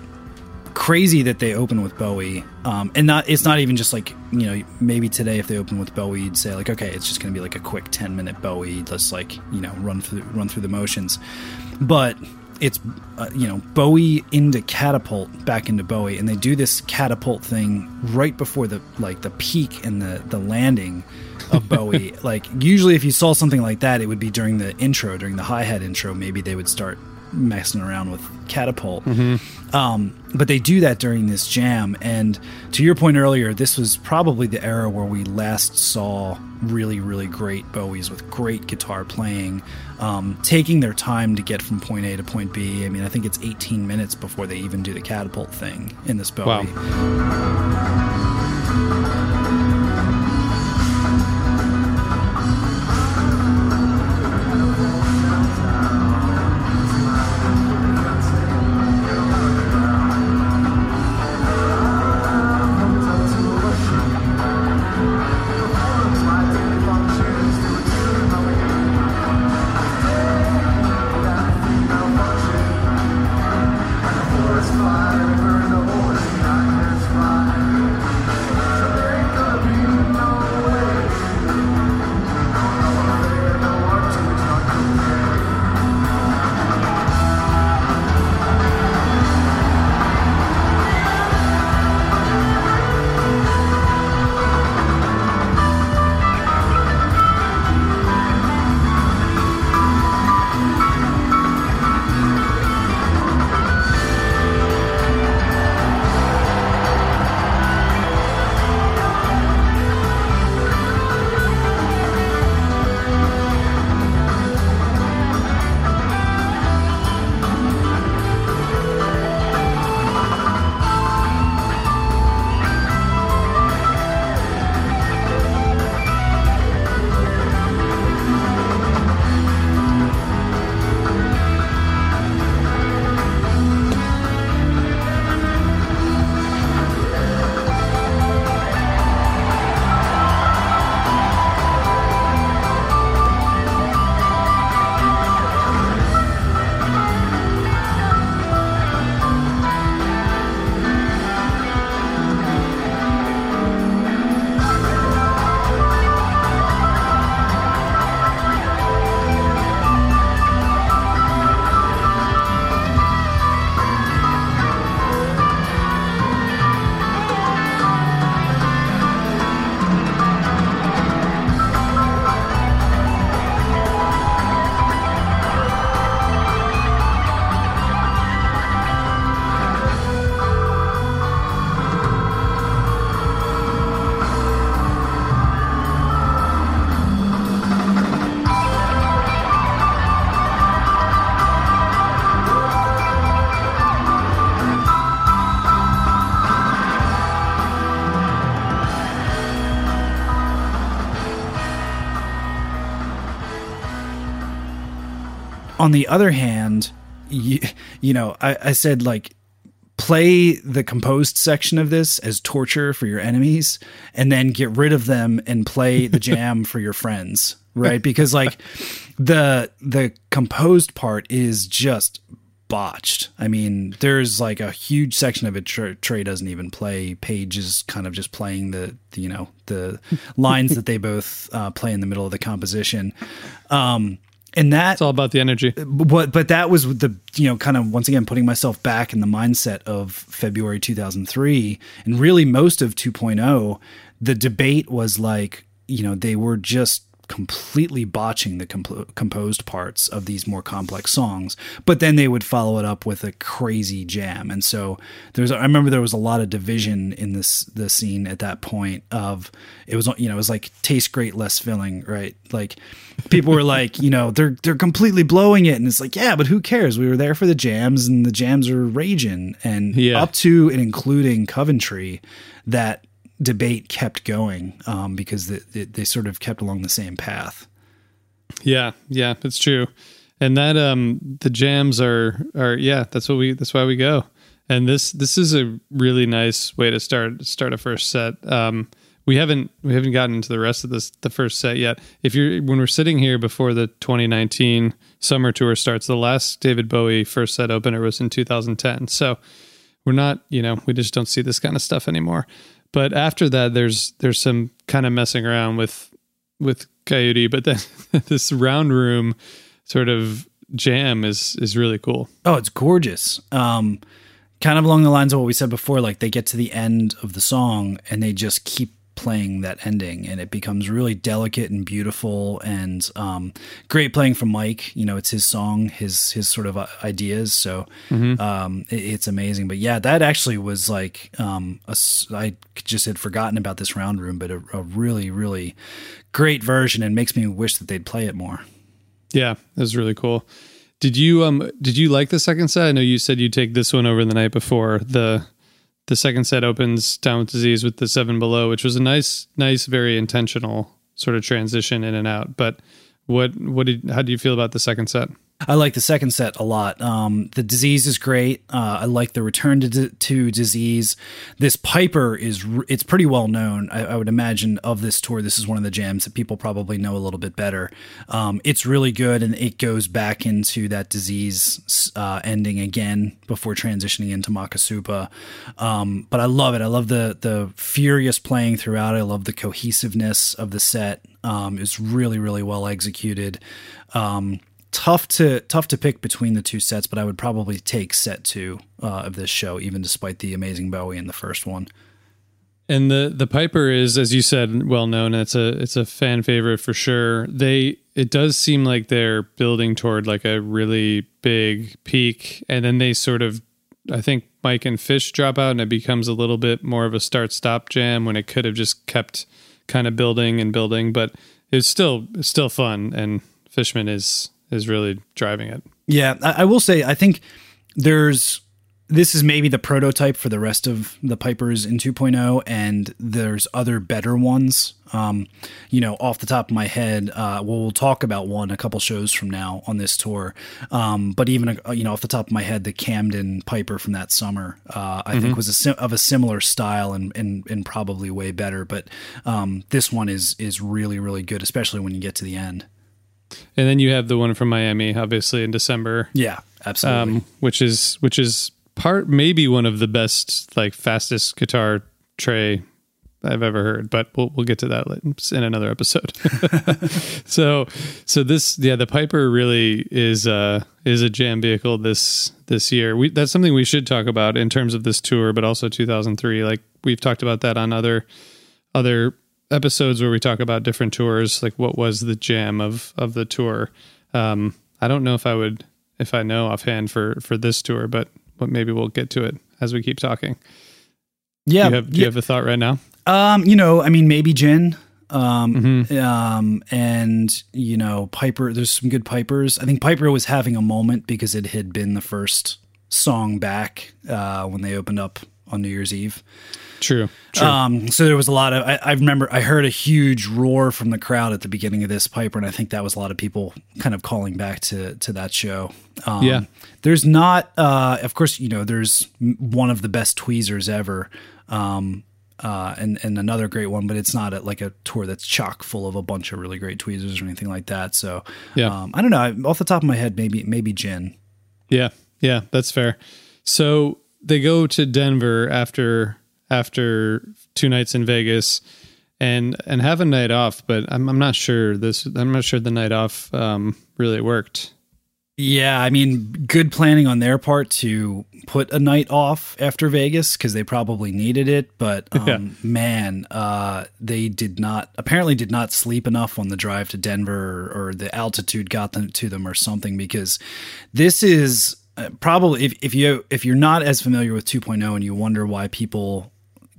S4: crazy that they open with Bowie um, and not it's not even just like you know maybe today if they open with Bowie you'd say like okay it's just to be like a quick 10 minute Bowie let's like you know run through run through the motions. But it's uh, you know Bowie into catapult back into Bowie and they do this catapult thing right before the like the peak and the the landing of Bowie. like usually, if you saw something like that, it would be during the intro, during the hi hat intro. Maybe they would start messing around with catapult.
S3: Mm-hmm.
S4: Um, but they do that during this jam. And to your point earlier, this was probably the era where we last saw really, really great Bowies with great guitar playing, um, taking their time to get from point A to point B. I mean, I think it's 18 minutes before they even do the catapult thing in this Bowie.
S3: Wow.
S4: On the other hand, you, you know, I, I said like play the composed section of this as torture for your enemies and then get rid of them and play the jam for your friends right? Because like the the composed part is just botched. I mean there's like a huge section of it trey, trey doesn't even play. Page is kind of just playing the, the you know the lines that they both uh, play in the middle of the composition. Um and that
S3: it's all about the energy.
S4: But but that was the you know kind of once again putting myself back in the mindset of february 2003 and really most of 2.0 the debate was like you know they were just completely botching the comp- composed parts of these more complex songs but then they would follow it up with a crazy jam. And so there's i remember there was a lot of division in this the scene at that point of it was you know it was like tastes great less filling right? Like people were like you know they're they're completely blowing it and it's like yeah but who cares? We were there for the jams and the jams are raging. And
S3: Yeah.
S4: up to and including coventry that debate kept going um, because they, they, they sort of kept along the same path.
S3: Yeah, yeah, it's true. And that um the jams are are yeah, that's what we that's why we go. And this this is a really nice way to start start a first set. Um we haven't we haven't gotten into the rest of this the first set yet. If you're when we're sitting here before the 2019 summer tour starts, the last David Bowie first set opener was in 2010. So we're not, you know, we just don't see this kind of stuff anymore. But after that there's there's some kind of messing around with with Coyote, but then this round room sort of jam is is really cool.
S4: Oh, it's gorgeous. Um, kind of along the lines of what we said before, like they get to the end of the song and they just keep playing that ending and it becomes really delicate and beautiful and um, great playing from Mike. You know, it's his song, his his sort of uh, ideas. So um, it- it's amazing. But yeah, that actually was like um, a I just had forgotten about this round room, but a, a really really great version and makes me wish that they'd play it more.
S3: Yeah, it was really cool. Did you um did you like the second set? I know you said you'd take this one over the night before. The the second set opens down with disease with the seven below, which was a nice nice very intentional sort of transition in and out. But what what did how do you feel about the second set?
S4: I like the second set a lot. Um, the disease is great. Uh, I like the return to, to disease. This Piper is it's pretty well known. I, I would imagine of this tour, this is one of the jams that people probably know a little bit better. Um, it's really good, and it goes back into that disease uh, ending again before transitioning into Makisupa. Um, but I love it. I love the the furious playing throughout. I love the cohesiveness of the set. Um, it's really really well executed. Um, tough to tough to pick between the two sets, but I would probably take set two uh, of this show, even despite the amazing Bowie in the first one.
S3: And the the Piper is, as you said, well known. It's a it's a fan favorite for sure. They it does seem like they're building toward like a really big peak, and then they sort of, I think Mike and Fish drop out, and it becomes a little bit more of a start stop jam when it could have just kept kind of building and building, but it's still it's still fun, and Fishman is is really driving it.
S4: Yeah, I, I will say I think there's this is maybe the prototype for the rest of the Pipers in 2.0, and there's other better ones. Um, you know, off the top of my head, uh, well, we'll talk about one a couple shows from now on this tour. Um, but even uh, you know, off the top of my head, the Camden Piper from that summer, uh, I think was a sim- of a similar style and, and and probably way better. But um, this one is is really really good, especially when you get to the end.
S3: And then you have the one from Miami, obviously in December.
S4: Yeah, absolutely.
S3: um, which is which is part maybe one of the best like fastest guitar Trey I've ever heard, but we'll we'll get to that in another episode. so so this yeah the Piper really is uh is a jam vehicle this this year. We that's something we should talk about in terms of this tour, but also 2003. Like we've talked about that on other other episodes where we talk about different tours, like what was the jam of of the tour. Um, I don't know if I would if I know offhand for for this tour, but but maybe we'll get to it as we keep talking.
S4: yeah,
S3: do you have, do you have a thought right now?
S4: Um, you know, I mean, maybe Gin. Um,
S3: Mm-hmm.
S4: um, and you know, Piper. There's some good Pipers. I think Piper was having a moment because it had been the first song back uh, when they opened up on New Year's Eve.
S3: True. True.
S4: Um, so there was a lot of. I, I remember I heard a huge roar from the crowd at the beginning of this Piper, and I think that was a lot of people kind of calling back to to that show. Um,
S3: Yeah.
S4: There's not, uh, of course, you know, there's one of the best tweezers ever. Um, uh, and, and another great one, but it's not a, like a tour that's chock full of a bunch of really great tweezers or anything like that. So,
S3: Yeah.
S4: um, I don't know. Off the top of my head, maybe maybe Gin.
S3: Yeah, yeah, that's fair. So they go to Denver after after two nights in Vegas, and and have a night off. But I'm I'm not sure this. I'm not sure the night off um, really worked.
S4: Yeah, I mean, good planning on their part to put a night off after Vegas because they probably needed it. But um,
S3: Yeah.
S4: man, uh, they did not apparently did not sleep enough on the drive to Denver, or, or the altitude got them to them, or something. Because this is probably if, if you if you're not as familiar with 2.0 and you wonder why people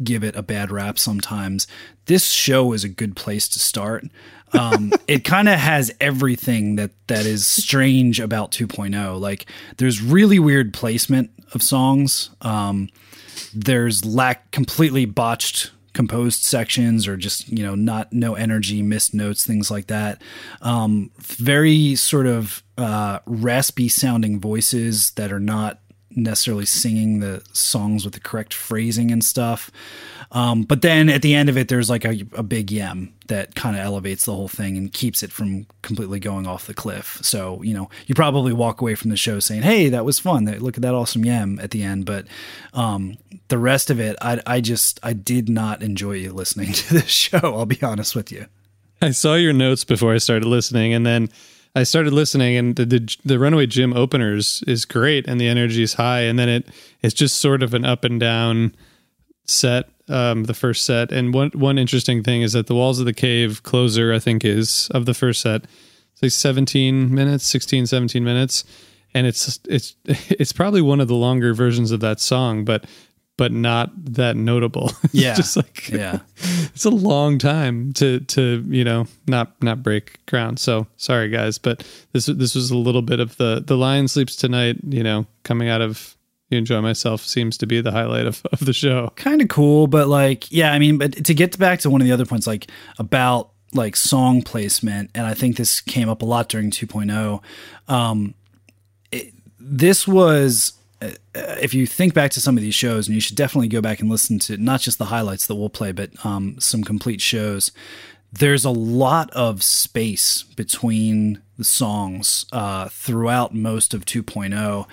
S4: give it a bad rap sometimes. This show is a good place to start. Um, it kind of has everything that that is strange about 2.0. Like there's really weird placement of songs. Um, there's lack completely botched composed sections or just you know not no energy missed notes things like that. Um very sort of uh raspy sounding voices that are not necessarily singing the songs with the correct phrasing and stuff um but then at the end of it there's like a, a big yem that kind of elevates the whole thing and keeps it from completely going off the cliff. So you know you probably walk away from the show saying hey that was fun. Look at that awesome yem at the end. But um the rest of it i i just i did not enjoy listening to this show i'll be honest with you.
S3: I saw your notes before I started listening, and then I started listening, and the the, the Runaway Jim openers is great, and the energy is high, and then it it's just sort of an up and down set. Um, the first set, and one one interesting thing is that the Walls of the Cave closer, I think, is of the first set. It's like 17 minutes, 16, 17 minutes, and it's it's it's probably one of the longer versions of that song, but but not that notable.
S4: Yeah.
S3: just like
S4: yeah
S3: it's a long time to to you know not not break ground so sorry guys but this this was a little bit of the the lion sleeps tonight you know coming out of enjoy myself seems to be the highlight of, of the show.
S4: Kind of cool but like yeah i mean but to get back to one of the other points like about like song placement and i think this came up a lot during 2.0 um it, this was uh, if you think back to some of these shows and you should definitely go back and listen to not just the highlights that we'll play but um some complete shows there's a lot of space between the songs uh, throughout most of 2.0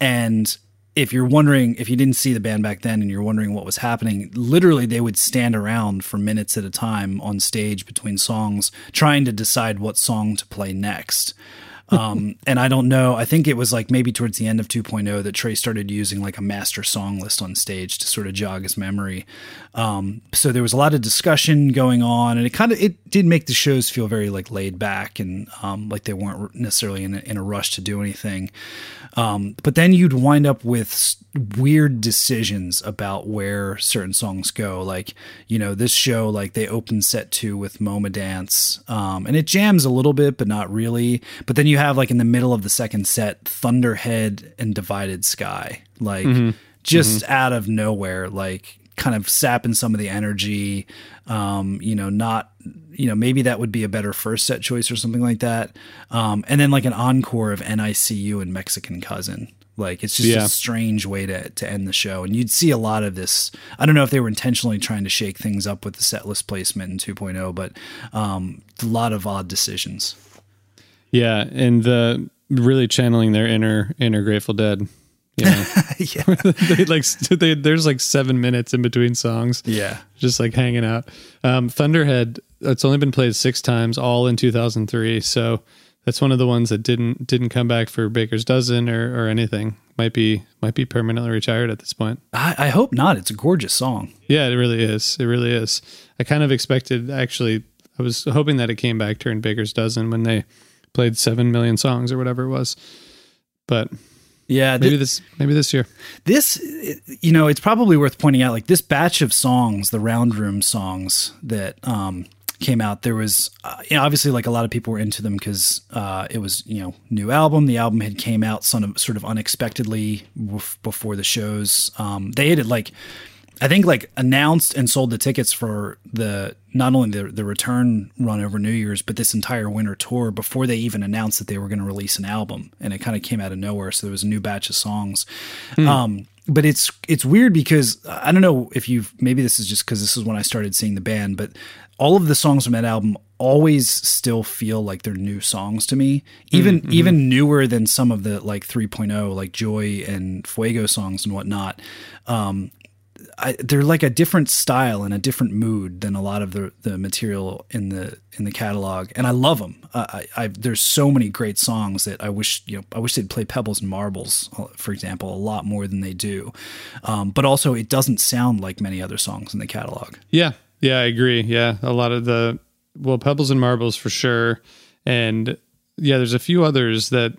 S4: and if you're wondering if you didn't see the band back then and you're wondering what was happening literally they would stand around for minutes at a time on stage between songs trying to decide what song to play next um, and I don't know. I think it was like maybe towards the end of 2.0 that Trey started using like a master song list on stage to sort of jog his memory. Um, so there was a lot of discussion going on, and it kind of it did make the shows feel very like laid back and um, like they weren't necessarily in a, in a rush to do anything. Um, but then you'd wind up with weird decisions about where certain songs go. Like, you know, this show, like they open set two with Moma Dance, um, and it jams a little bit, but not really. But then you have like in the middle of the second set, Thunderhead and Divided Sky, like just out of nowhere, like kind of sapping some of the energy. Um, you know, not you know maybe that would be a better first set choice or something like that. Um, and then like an encore of NICU and Mexican Cousin. Like it's just
S3: Yeah.
S4: a strange way to to end the show, and you'd see a lot of this. I don't know if they were intentionally trying to shake things up with the set list placement in 2.0, but um, a lot of odd decisions.
S3: Yeah and the really channeling their inner inner grateful dead you know
S4: yeah,
S3: they like they, there's like seven minutes in between songs
S4: yeah,
S3: just like hanging out. Um, Thunderhead, it's only been played six times, all in 2003. So that's one of the ones that didn't didn't come back for Baker's dozen or, or anything. Might be might be permanently retired at this point.
S4: I, I hope not. It's a gorgeous song.
S3: Yeah, it really is. It really is. I kind of expected actually. I was hoping that it came back during Baker's dozen when they played seven million songs or whatever it was. But
S4: Yeah,
S3: maybe this maybe this year.
S4: this you know it's probably worth pointing out like this batch of songs the round room songs that um came out, there was uh, you know, obviously like a lot of people were into them because uh, it was you know new album. The album had came out sort of sort of unexpectedly before the shows. Um, they had like I think like announced and sold the tickets for the not only the the return run over New Year's, but this entire winter tour before they even announced that they were going to release an album, and it kind of came out of nowhere. So there was a new batch of songs. Um, but it's it's weird because I don't know if you've maybe this is just because this is when I started seeing the band, but all of the songs from that album always still feel like they're new songs to me, even even newer than some of the like 3.0 like Joy and Fuego songs and whatnot. Um, I, they're like a different style and a different mood than a lot of the, the material in the in the catalog, and I love them. Uh, I, I there's so many great songs that I wish you know I wish they'd play Pebbles and Marbles, uh, for example, a lot more than they do. Um, but also, it doesn't sound like many other songs in the catalog.
S3: Yeah, yeah, I agree. Yeah, a lot of the well, Pebbles and Marbles for sure, and yeah, there's a few others that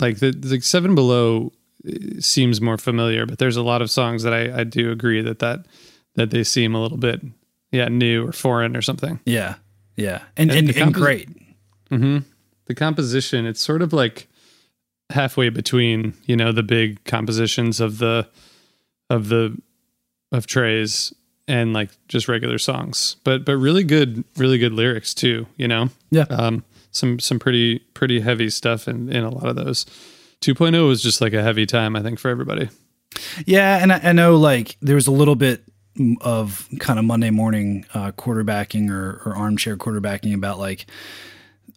S3: like the like Seven Below seems more familiar, but there's a lot of songs that I I do agree that that that they seem a little bit yeah new or foreign or something.
S4: Yeah, yeah, and and,
S3: And the
S4: and great.
S3: The composition it's sort of like halfway between you know the big compositions of the of the of Trey's and like just regular songs, but but really good really good lyrics too. You know.
S4: Yeah.
S3: um, some some pretty pretty heavy stuff in in a lot of those. 2.0 was just like a heavy time, I think, for everybody.
S4: Yeah, and I, I know like there was a little bit of kind of Monday morning uh, quarterbacking or, or armchair quarterbacking about like,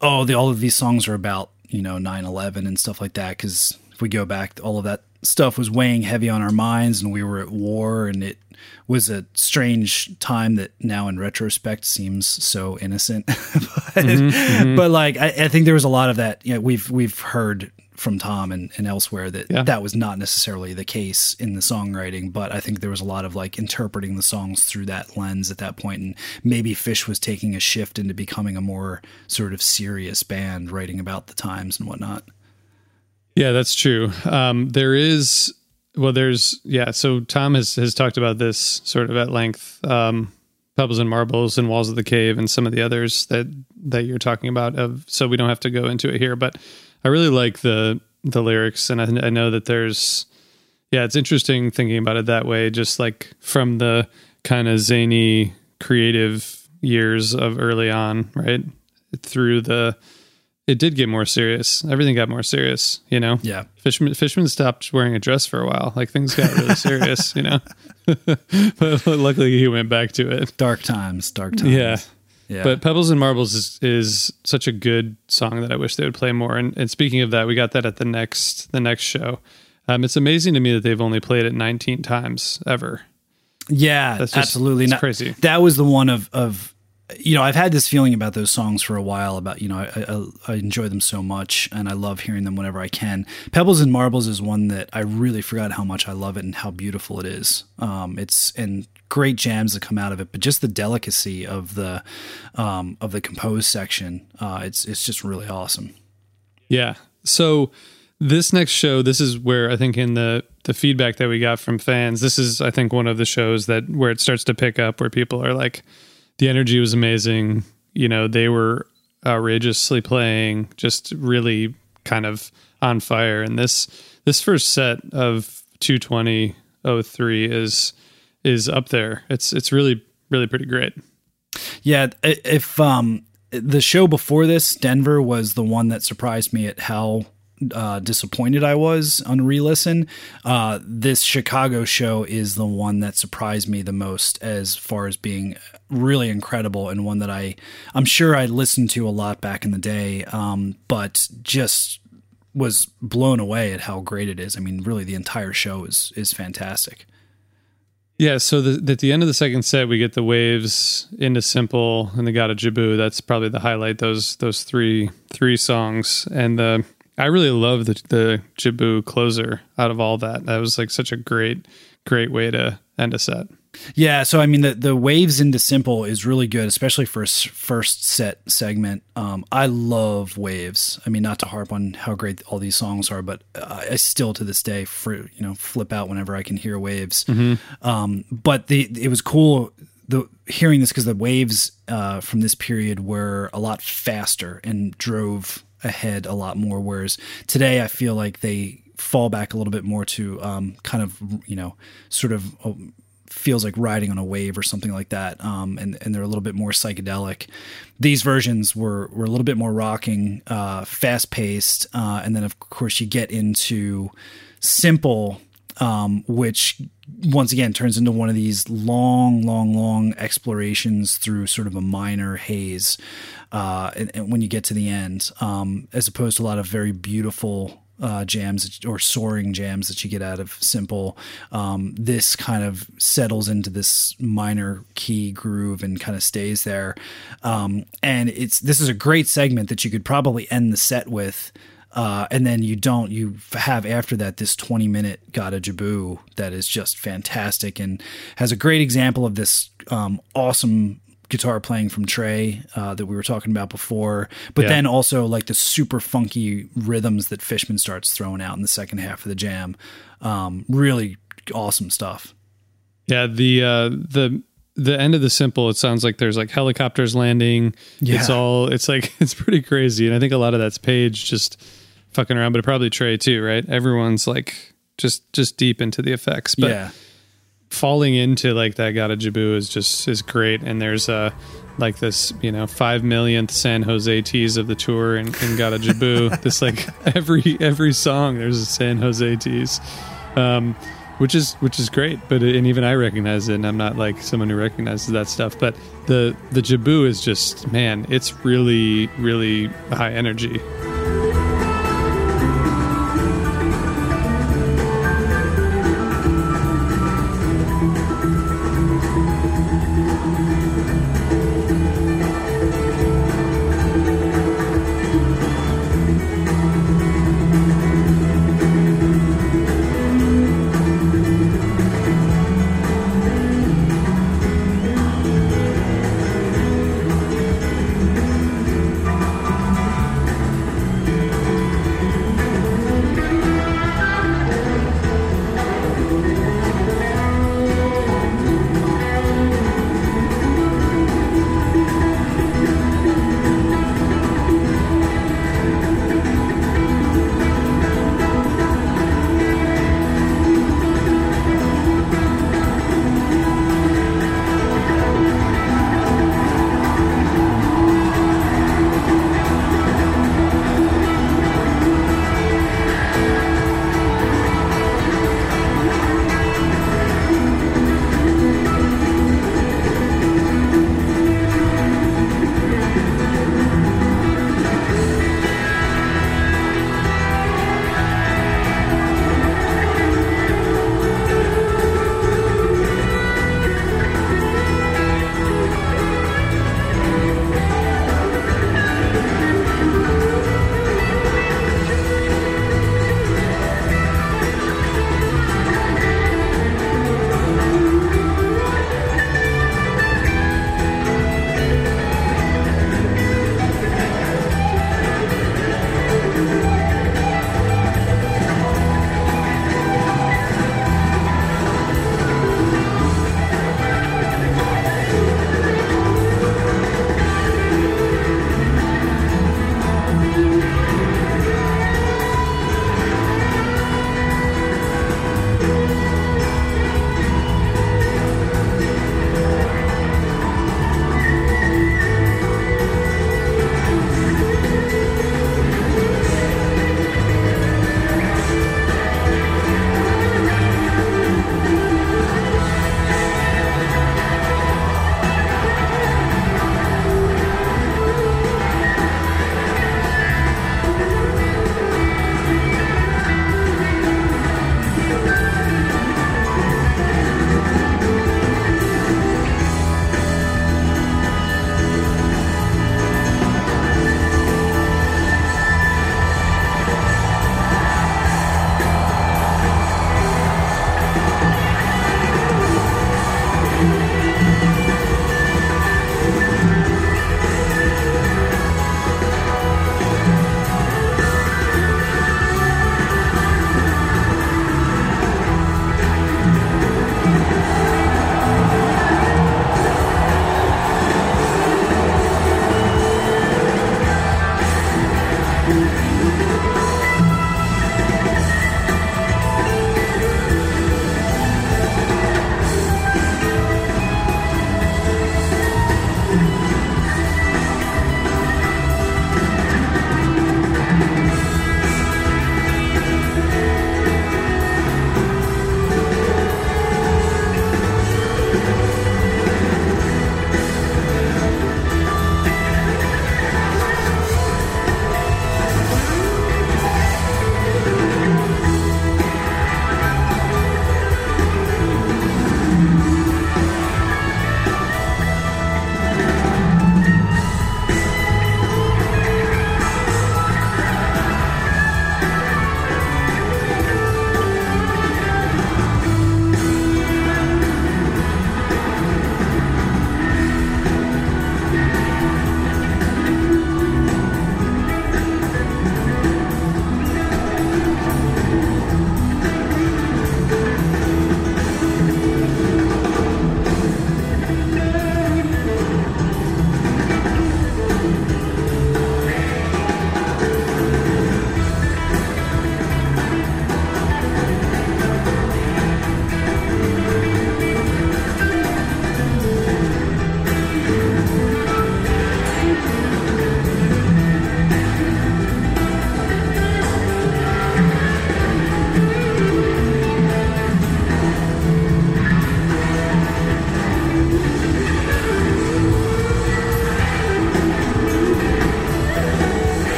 S4: oh, the, all of these songs are about you know 9/11 and stuff like that. Because if we go back, all of that stuff was weighing heavy on our minds, and we were at war, and it was a strange time that now in retrospect seems so innocent. but, but like I, I think there was a lot of that. You know, we've we've heard from Tom and, and elsewhere that
S3: Yeah.
S4: that was not necessarily the case in the songwriting, but I think there was a lot of like interpreting the songs through that lens at that point, and maybe Phish was taking a shift into becoming a more sort of serious band, writing about the times and whatnot.
S3: Yeah, that's true. Um, there is, well, there's, yeah. So Tom has has talked about this sort of at length. Um, Pebbles and Marbles and Walls of the Cave and some of the others that that you're talking about. Of so we don't have to go into it here, but I really like the the lyrics, and I, I know that there's, yeah, it's interesting thinking about it that way. Just like from the kind of zany creative years of early on, right through the. It did get more serious. Everything got more serious, you know.
S4: Yeah.
S3: Fishman Fishman stopped wearing a dress for a while. Like things got really serious, you know. but luckily he went back to it.
S4: Dark times, dark times.
S3: Yeah.
S4: Yeah.
S3: But Pebbles and Marbles is, is such a good song that I wish they would play more. And, and speaking of that, we got that at the next the next show. Um, it's amazing to me that they've only played it 19 times ever.
S4: Yeah,
S3: That's just-
S4: absolutely.
S3: it's
S4: Now,
S3: crazy.
S4: That was the one of of you know I've had this feeling about those songs for a while. About you know I, I, I enjoy them so much and I love hearing them whenever I can. Pebbles and Marbles is one that I really forgot how much I love it and how beautiful it is. Um, it's and great jams that come out of it, but just the delicacy of the um, of the composed section. Uh, it's it's just really awesome.
S3: Yeah. So this next show, this is where I think in the the feedback that we got from fans, this is I think one of the shows that where it starts to pick up where people are like the energy was amazing, you know, they were outrageously playing, just really kind of on fire and this this first set of 22003 is is up there. It's it's really really pretty great.
S4: Yeah, if um the show before this, Denver was the one that surprised me at how uh, disappointed I was on re-listen. Uh, this Chicago show is the one that surprised me the most as far as being really incredible and one that I I'm sure I listened to a lot back in the day, um, but just was blown away at how great it is. I mean, really, the entire show is is fantastic.
S3: Yeah, so the, at the end of the second set, we get the waves into simple and the Gotta Jibboo. That's probably the highlight. Those those three three songs, and the I really love the the Jibboo closer out of all that. That was like such a great great way to end a set.
S4: Yeah, so I mean the the waves into simple is really good, especially for a s- first set segment. Um, I love waves. I mean, not to harp on how great all these songs are, but I I still to this day, for you know, flip out whenever I can hear waves. Um, but the it was cool the hearing this because the waves uh, from this period were a lot faster and drove ahead a lot more. Whereas today, I feel like they fall back a little bit more to um, kind of you know sort of. Uh, feels like riding on a wave or something like that, um, and and they're a little bit more psychedelic. These versions were were a little bit more rocking, uh, fast paced, uh, and then of course you get into simple, um, which once again turns into one of these long, long, long explorations through sort of a minor haze. Uh, and, and when you get to the end, um, as opposed to a lot of very beautiful uh, jams or soaring jams that you get out of simple. Um, this kind of settles into this minor key groove and kind of stays there. Um, and it's this is a great segment that you could probably end the set with. Uh, and then you don't you have after that this 20 minute Gotta Jibboo that is just fantastic and has a great example of this um, awesome guitar playing from Trey uh, that we were talking about before, but
S3: Yeah.
S4: then also like the super funky rhythms that Fishman starts throwing out in the second half of the jam. Um, really awesome stuff.
S3: Yeah, the uh the the end of the simple, it sounds like there's like helicopters landing.
S4: Yeah.
S3: It's all it's like it's pretty crazy. And I think a lot of that's Page just fucking around, but probably Trey too, right? Everyone's like just just deep into the effects. But
S4: yeah,
S3: falling into like that Gotta Jibboo is just is great. And there's uh like this, you know, five millionth San Jose tease of the tour in, in Gotta Jibboo. this like every every song there's a San Jose tease. Um which is which is great, but and even I recognize it, and I'm not like someone who recognizes that stuff. But the the Jibboo is just man, it's really really high energy.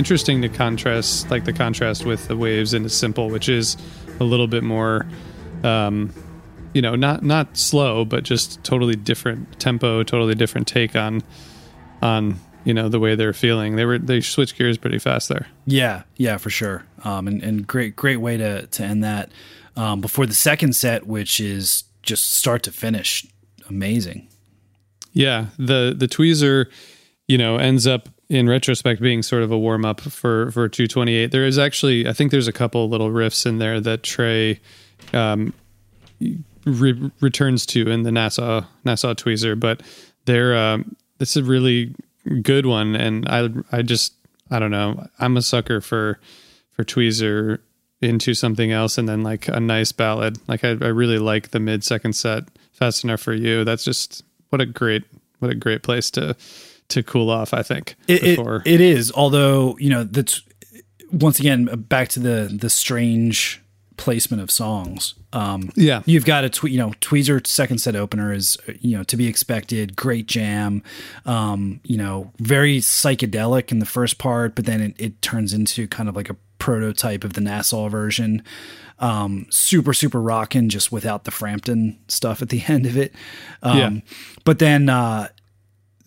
S3: Interesting to contrast, like the contrast with the waves into simple, which is a little bit more um, you know, not not slow, but just totally different tempo, totally different take on on you know the way they're feeling. They were they switched gears pretty fast there.
S4: Yeah, yeah, for sure. Um, and, and great great way to to end that um, before the second set, which is just start to finish, amazing.
S3: Yeah, the the tweezer, you know, ends up in retrospect being sort of a warm up for for 228. There is actually, I think, there's a couple little riffs in there that Trey um, re- returns to in the Nassau Nassau tweezer, but they're um, a really good one, and I I just I don't know. I'm a sucker for for tweezer into something else and then like a nice ballad. Like I, I really like the mid second set, Fast Enough for You. That's just what a great what a great place to to cool off. I think
S4: it, it, it is. Although you know that's once again back to the the strange placement of songs. Um,
S3: yeah,
S4: you've got a tweet. You know, Tweezer second set opener is you know to be expected. Great jam. Um, you know, very psychedelic in the first part, but then it, it turns into kind of like a prototype of the Nassau version. Um, super super rocking, just without the Frampton stuff at the end of it. Um, yeah. But then uh,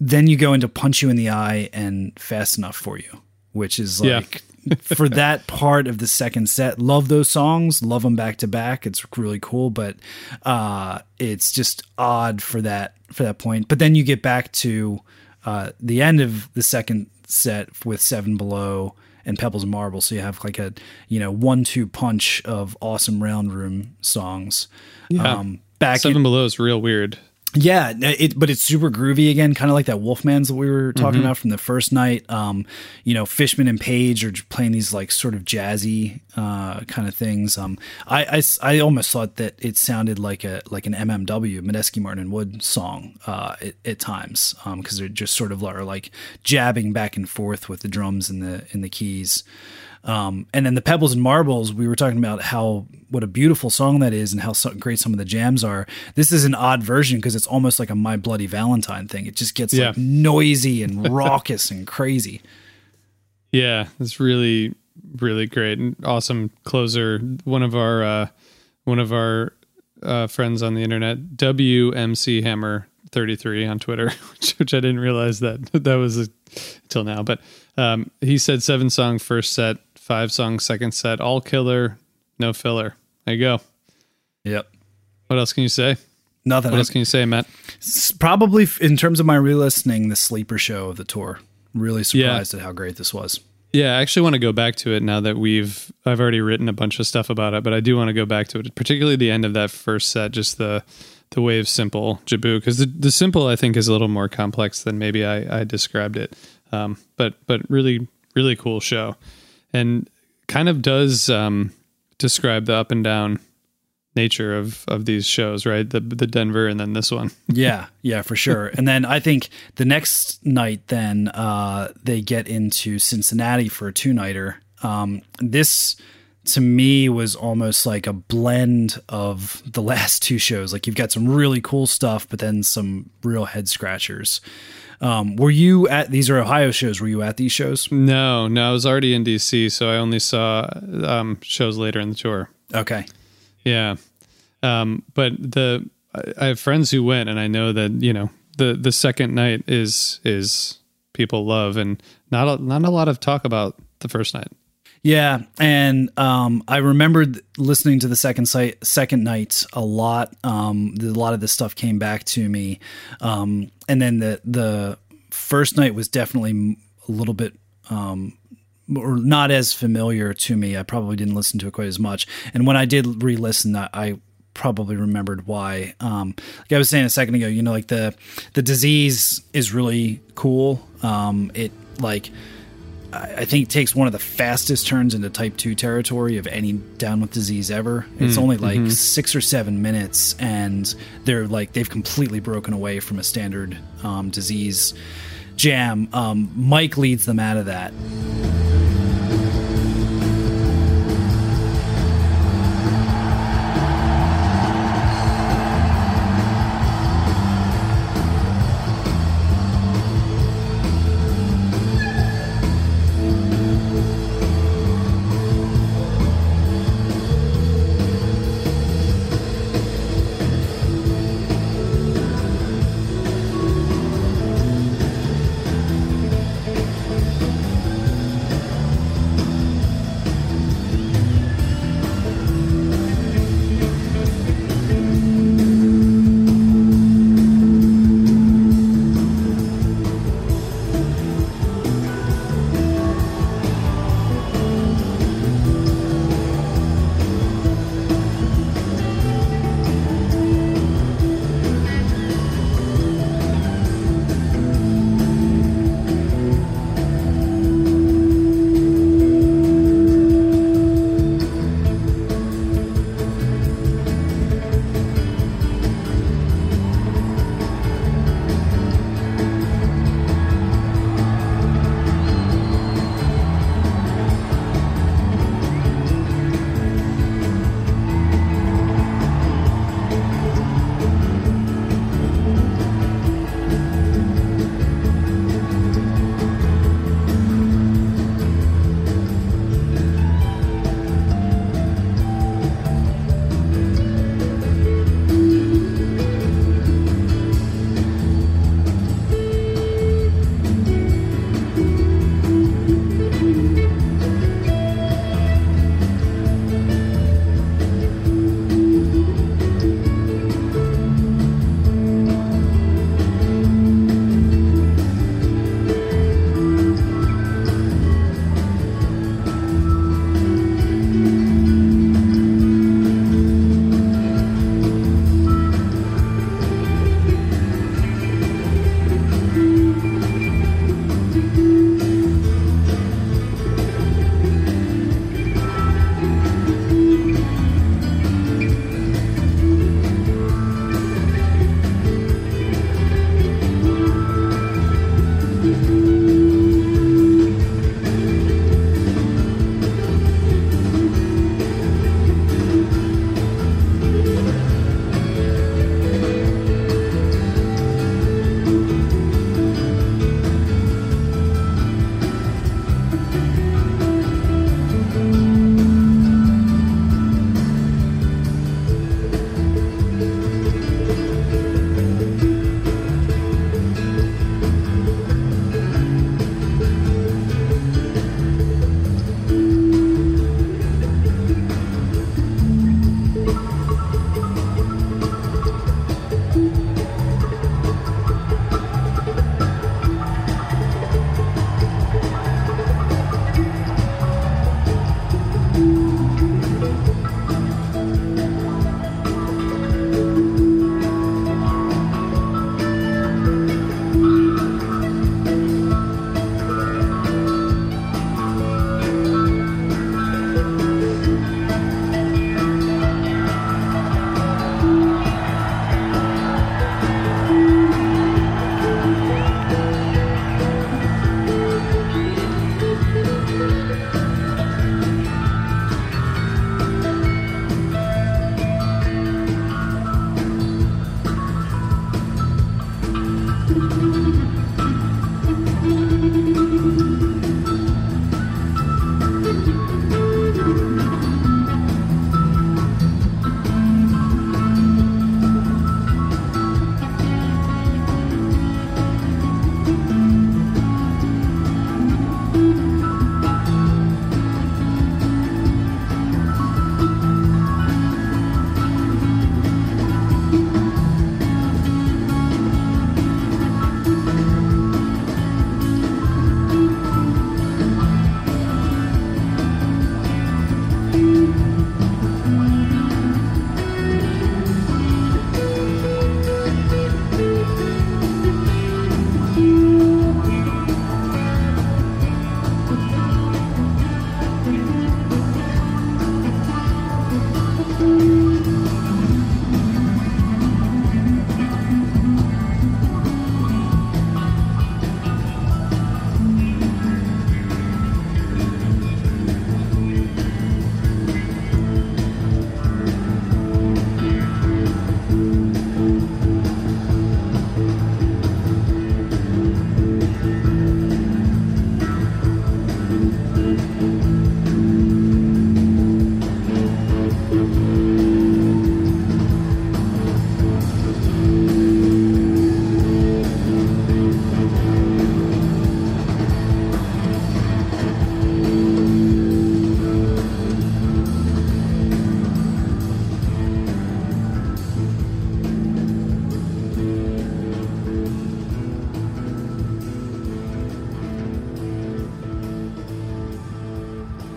S4: then you go into Punch You in the Eye and Fast Enough for You, which is like. Yeah for that part of the second set. Love those songs, love them back to back. It's really cool, but uh, it's just odd for that for that point. But then you get back to uh, the end of the second set with Seven Below and Pebbles and Marble, so you have like a you know one two punch of awesome round room songs.
S3: Yeah. Um, back Seven in, Below is real weird.
S4: Yeah, it, but it's super groovy again, kind of like that Wolfman's that we were talking mm-hmm. about from the first night. Um, you know, Fishman and Page are playing these like sort of jazzy uh, kind of things. Um, I, I, I, almost thought that it sounded like a like an MMW Medeski Martin and Wood song uh, at, at, times because um, they're just sort of are like jabbing back and forth with the drums and the and the keys. Um, and then the Pebbles and Marbles, we were talking about how what a beautiful song that is and how so great some of the jams are. This is an odd version because it's almost like a My Bloody Valentine thing. It just gets yeah. like noisy and raucous and crazy.
S3: Yeah, it's really really great and awesome closer. One of our uh, one of our uh, friends on the internet, WMC Hammer 33 on Twitter, which, which I didn't realize that that was until now. But um, he said seven song first set, five song second set, all killer, no filler. There you go.
S4: Yep.
S3: What else can you say?
S4: Nothing.
S3: What else can you say, Matt?
S4: Probably in terms of my re-listening, the sleeper show of the tour. Really surprised yeah. at how great this was.
S3: Yeah, I actually want to go back to it now that we've I've already written a bunch of stuff about it, but I do want to go back to it, particularly the end of that first set, just the the wave simple Jibboo, because the the simple I think is a little more complex than maybe I, I described it. Um, but but really really cool show, and kind of does um, describe the up and down nature of of these shows, right? The the Denver and then this one.
S4: yeah, yeah, for sure. And then I think the next night, then uh, they get into Cincinnati for a two nighter. Um, this to me was almost like a blend of the last two shows. Like you've got some really cool stuff, but then some real head scratchers. Um, were you at these are Ohio shows? Were you at these shows?
S3: No, no, I was already in DC, so I only saw um, shows later in the tour.
S4: Okay,
S3: yeah, um, but the I have friends who went, and I know that you know the the second night is is people love, and not a, not a lot of talk about the first night.
S4: Yeah, and um, I remembered listening to the second site, second night a lot. Um, a lot of this stuff came back to me, um, and then the the first night was definitely a little bit um, or not as familiar to me. I probably didn't listen to it quite as much, and when I did re-listen, I, I probably remembered why. Um, like I was saying a second ago, you know, like the the disease is really cool. Um, it like I think it takes one of the fastest turns into type 2 territory of any down with disease ever. It's mm, only like mm-hmm. 6 or 7 minutes and they're like they've completely broken away from a standard um, disease jam. Um, Mike leads them out of that.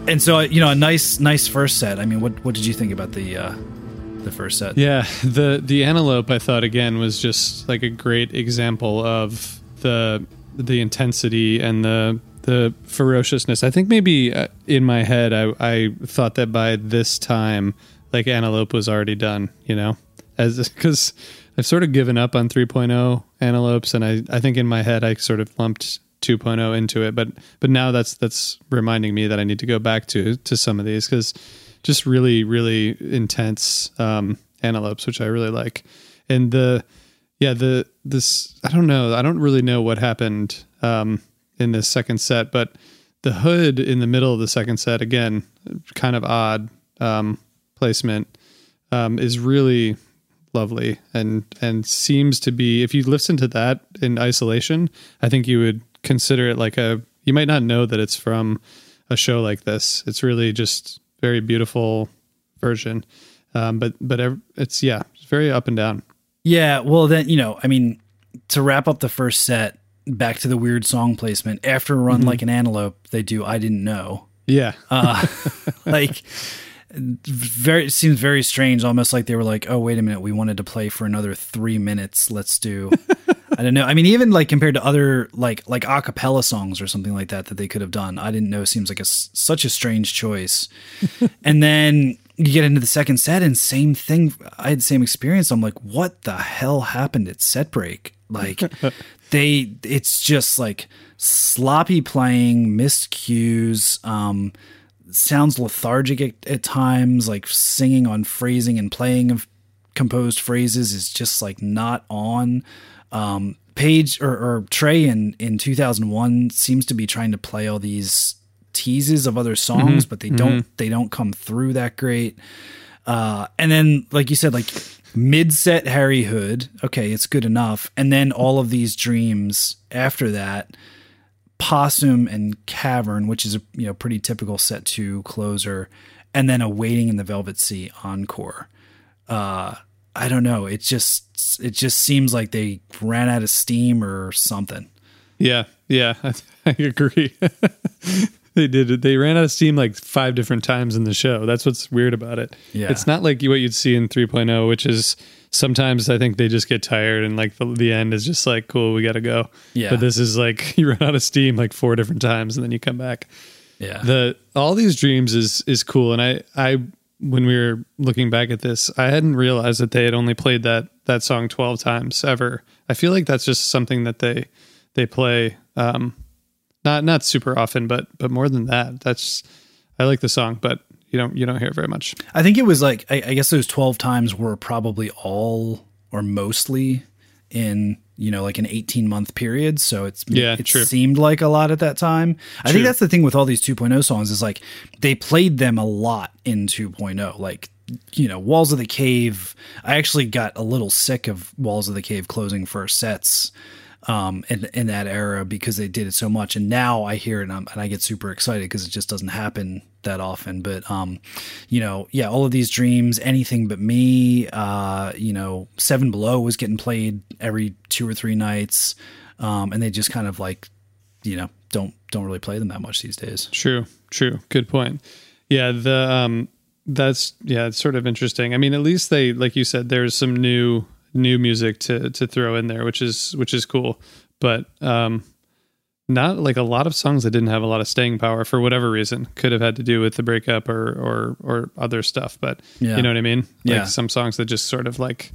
S4: And so you know, a nice, nice first set. I mean, what what did you think about the uh, the first set?
S3: Yeah, the the antelope I thought again was just like a great example of the the intensity and the the ferociousness. I think maybe uh, in my head I I thought that by this time like antelope was already done, you know, as because I've sort of given up on 3.0 antelopes, and I I think in my head I sort of lumped 2.0 into it, but but now that's that's reminding me that I need to go back to to some of these because just really really intense um, antelopes, which I really like, and the yeah the this I don't know I don't really know what happened um, in this second set, but the hood in the middle of the second set again kind of odd um, placement um, is really lovely and and seems to be if you listen to that in isolation i think you would consider it like a you might not know that it's from a show like this it's really just very beautiful version um, but but it's yeah it's very up and down
S4: Yeah, well then you know, I mean, to wrap up the first set, back to the weird song placement. After a run like an antelope, they do I didn't know.
S3: yeah
S4: Uh, like very it seems very strange, almost like they were like, oh wait a minute, we wanted to play for another three minutes. Let's do. I don't know. I mean, even like compared to other like like a cappella songs or something like that that they could have done, I didn't know. Seems like a such a strange choice. and then you get into the second set, and same thing. I had the same experience. I'm like, what the hell happened at set break? Like they, it's just like sloppy playing, missed cues. Um, sounds lethargic at, at times, like singing on phrasing and playing of composed phrases is just like not on. Um, Page or, or Trey in, in 2001 seems to be trying to play all these teases of other songs, but they don't they don't come through that great. Uh, and then, like you said, like mid set Harry Hood, okay, it's good enough. And then all of these dreams after that, Possum and Cavern, which is a you know pretty typical set two closer, and then a Waiting in the Velvet Sea encore. Uh, I don't know. It just it just seems like they ran out of steam or something.
S3: Yeah, yeah, I, I agree. they did it. They ran out of steam like five different times in the show. That's what's weird about it.
S4: Yeah.
S3: It's not like what you'd see in 3.0, which is sometimes I think they just get tired and like the, the end is just like, cool, we got to go.
S4: Yeah.
S3: But this is like you run out of steam like four different times and then you come back.
S4: Yeah.
S3: The all these dreams is is cool and I I when we were looking back at this, I hadn't realized that they had only played that that song 12 times ever. I feel like that's just something that they they play um not not super often, but but more than that. That's I like the song, but you don't you don't hear it very much.
S4: I think it was like I, I guess those twelve times were probably all or mostly in you know like an eighteen month period. So it's
S3: Yeah,
S4: it
S3: true.
S4: seemed like a lot at that time. I think that's the thing with all these 2.0 songs is like they played them a lot in 2.0. Like you know Walls of the Cave. I actually got a little sick of Walls of the Cave closing first sets um, in, in that era because they did it so much. And now I hear it and, and I get super excited because it just doesn't happen that often. But, um, you know, yeah, all of these dreams, anything but me, uh, you know, Seven Below was getting played every two or three nights. Um, and they just kind of like, you know, don't, don't really play them that much these days.
S3: True, true. Good point. Yeah, the um that's yeah, it's sort of interesting. I mean, at least they like you said there's some new new music to to throw in there, which is which is cool. But um not like a lot of songs that didn't have a lot of staying power for whatever reason. Could have had to do with the breakup or or or other stuff, but
S4: Yeah.
S3: you know what I mean? Like
S4: Yeah.
S3: some songs that just sort of like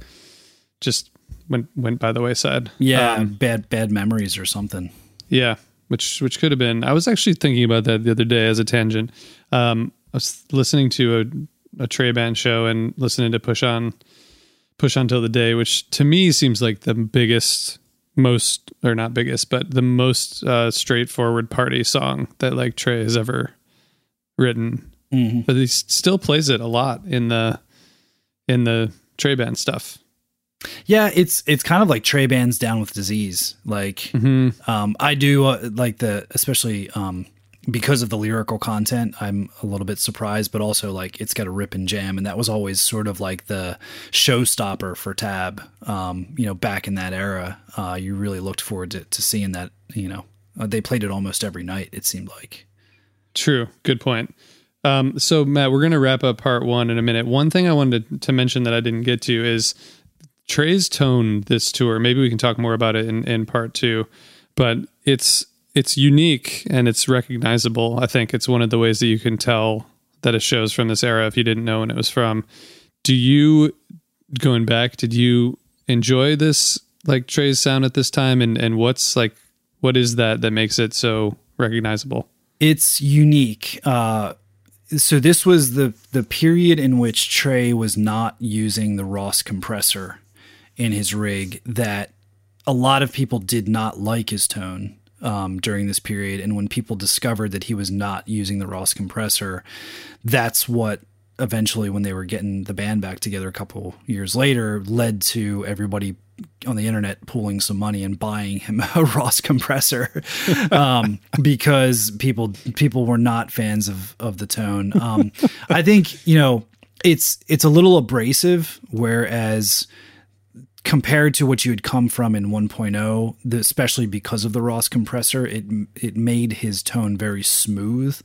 S3: just went went by the wayside.
S4: Yeah.
S3: Um,
S4: bad, bad memories or something.
S3: yeah, which which could have been. I was actually thinking about that the other day as a tangent. Um, I was listening to a, a Trey Band show and listening to Push On, Push On Till the Day, which to me seems like the biggest, most or not biggest, but the most uh, straightforward party song that like Trey has ever written. But he still plays it a lot in the in the Trey Band stuff.
S4: Yeah, it's it's kind of like Trey Band's down with disease. Like, um, I do uh, like the especially um, because of the lyrical content. I'm a little bit surprised, but also like it's got a rip and jam, and that was always sort of like the showstopper for Tab. Um, you know, back in that era, uh, you really looked forward to, to seeing that. You know, uh, they played it almost every night. It seemed like.
S3: True. Good point. Um, so Matt, we're going to wrap up part one in a minute. One thing I wanted to, to mention that I didn't get to is Trey's tone this tour. Maybe we can talk more about it in, in part two, but it's it's unique and it's recognizable. I think it's one of the ways that you can tell that it show's from this era if you didn't know when it was from. Do you going back? Did you enjoy this like Trey's sound at this time, and and what's like what is that that makes it so recognizable?
S4: It's unique. Uh, so this was the the period in which Trey was not using the Ross compressor in his rig that a lot of people did not like his tone um, during this period. And when people discovered that he was not using the Ross compressor, that's what eventually, when they were getting the band back together a couple years later, led to everybody on the internet pooling some money and buying him a Ross compressor um, because people people were not fans of of the tone. Um, I think you know it's it's a little abrasive, whereas compared to what you had come from in 1.0, the, especially because of the Ross compressor, it it made his tone very smooth.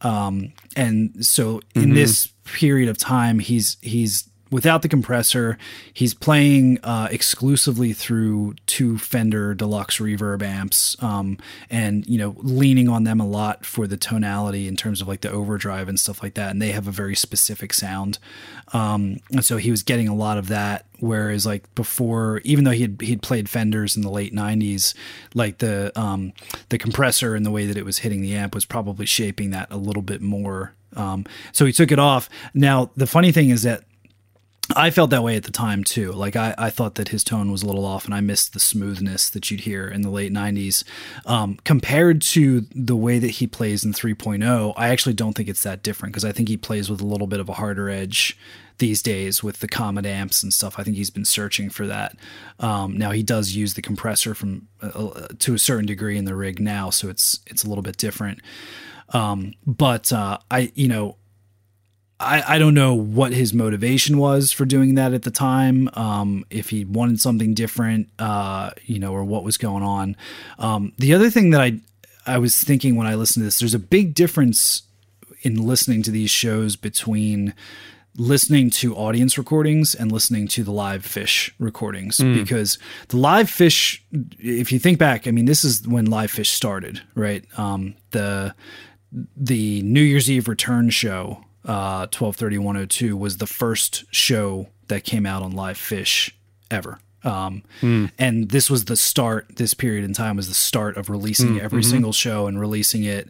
S4: Um, and so in mm-hmm. this period of time, he's he's without the compressor. He's playing uh, exclusively through two Fender Deluxe Reverb amps, um, and you know, leaning on them a lot for the tonality in terms of like the overdrive and stuff like that. And they have a very specific sound, um, and so he was getting a lot of that. Whereas like before, even though he had he'd played Fenders in the late '90s, like the um, the compressor and the way that it was hitting the amp was probably shaping that a little bit more. Um, so he took it off. Now the funny thing is that I felt that way at the time too. Like I, I thought that his tone was a little off, and I missed the smoothness that you'd hear in the late '90s. Um, compared to the way that he plays in 3.0, I actually don't think it's that different because I think he plays with a little bit of a harder edge these days with the Komet amps and stuff. I think he's been searching for that. Um, now he does use the compressor from uh, uh to a certain degree in the rig now, so it's it's a little bit different. Um, but uh, I, you know, I, I don't know what his motivation was for doing that at the time. Um, if he wanted something different, uh, you know, or what was going on. Um, the other thing that I I was thinking when I listened to this, there's a big difference in listening to these shows between listening to audience recordings and listening to the LivePhish recordings mm. because the LivePhish if you think back i mean this is when LivePhish started right um, the the new year's eve return show uh, 1230 was the first show that came out on LivePhish ever. Um, mm. And this was the start, this period in time was the start of releasing mm, every mm-hmm. single show and releasing it.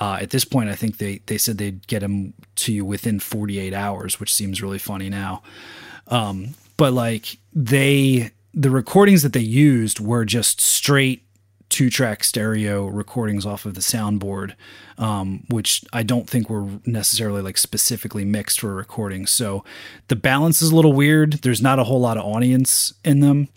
S4: Uh, at this point, I think they, they said they'd get them to you within 48 hours, which seems really funny now. Um, but like they, the recordings that they used were just straight two track stereo recordings off of the soundboard, um, which I don't think were necessarily like specifically mixed for recording. So the balance is a little weird. There's not a whole lot of audience in them.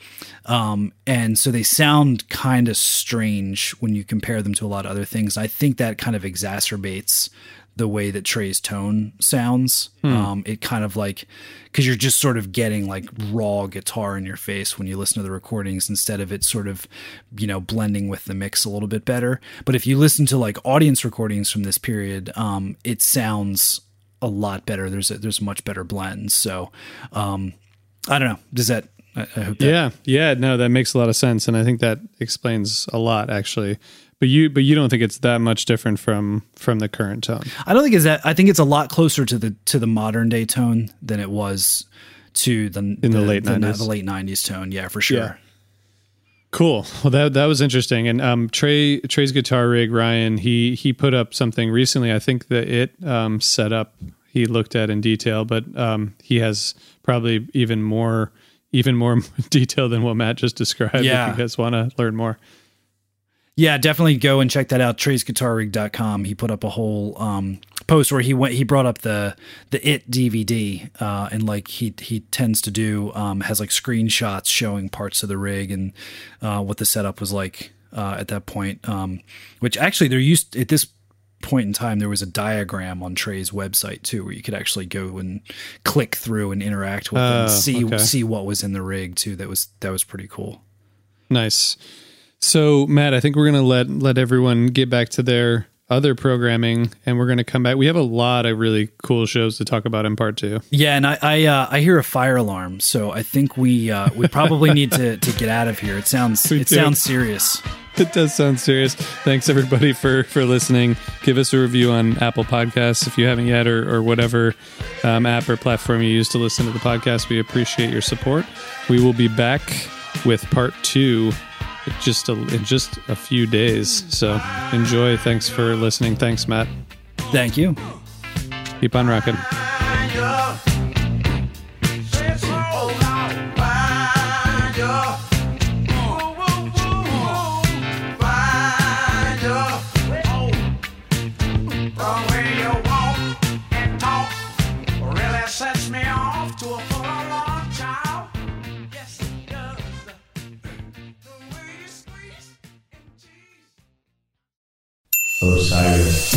S4: Um, and so they sound kind of strange when you compare them to a lot of other things. I think that kind of exacerbates the way that Trey's tone sounds. Hmm. Um, it kind of like because you're just sort of getting like raw guitar in your face when you listen to the recordings instead of it sort of you know blending with the mix a little bit better. But if you listen to like audience recordings from this period, um, it sounds a lot better. There's a, there's much better blends. So um, I don't know. Does that I, hope that.
S3: Yeah, yeah, no, that makes a lot of sense, and I think that explains a lot actually. But you but you don't think it's that much different from from the current tone.
S4: I don't think it's that I think it's a lot closer to the to the modern day tone than it was to the
S3: in the, the late nineties.
S4: The, the, late nineties tone, yeah, for sure. Yeah.
S3: Cool. Well, that that was interesting. And um, Trey Trey's guitar rig, Ryan, he he put up something recently. I think that it um, set up he looked at in detail, but um, he has probably even more even more detail than what Matt just described.
S4: Yeah.
S3: If you guys want to learn more.
S4: Yeah, definitely go and check that out. TreysGuitarRig.com. He put up a whole um, post where he went. He brought up the the It DVD, uh, and like he he tends to do, um, has like screenshots showing parts of the rig and uh, what the setup was like uh, at that point. Um, which actually, there used at this point in time there was a diagram on Trey's website too, where you could actually go and click through and interact with and oh, see okay. see what was in the rig too. That was that was pretty cool.
S3: Nice. So Matt, I think we're gonna let let everyone get back to their other programming, and we're going to come back. We have a lot of really cool shows to talk about in part two.
S4: Yeah, and I I, uh, I hear a fire alarm, so I think we uh, we probably need to, to get out of here. It sounds
S3: We
S4: it
S3: do.
S4: sounds serious.
S3: It does sound serious. Thanks everybody for for listening. Give us a review on Apple Podcasts if you haven't yet, or, or whatever um, app or platform you use to listen to the podcast. We appreciate your support. We will be back with part two just a, in just a few days. So enjoy. Thanks for listening. Thanks, Matt.
S4: Thank you.
S3: Keep on rocking.
S7: Osiris.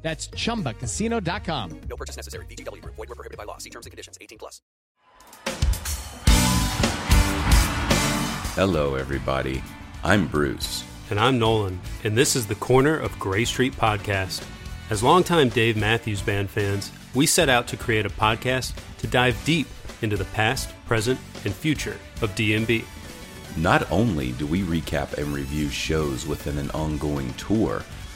S1: That's chumbacasino.com.
S2: No purchase necessary. VGW Group. Void were prohibited by law. See terms and conditions. 18 plus.
S8: Hello, everybody. I'm Bruce.
S9: And I'm Nolan, and this is the Corner of Gray Street podcast. As longtime Dave Matthews Band fans, we set out to create a podcast to dive deep into the past, present, and future of DMB.
S8: Not only do we recap and review shows within an ongoing tour,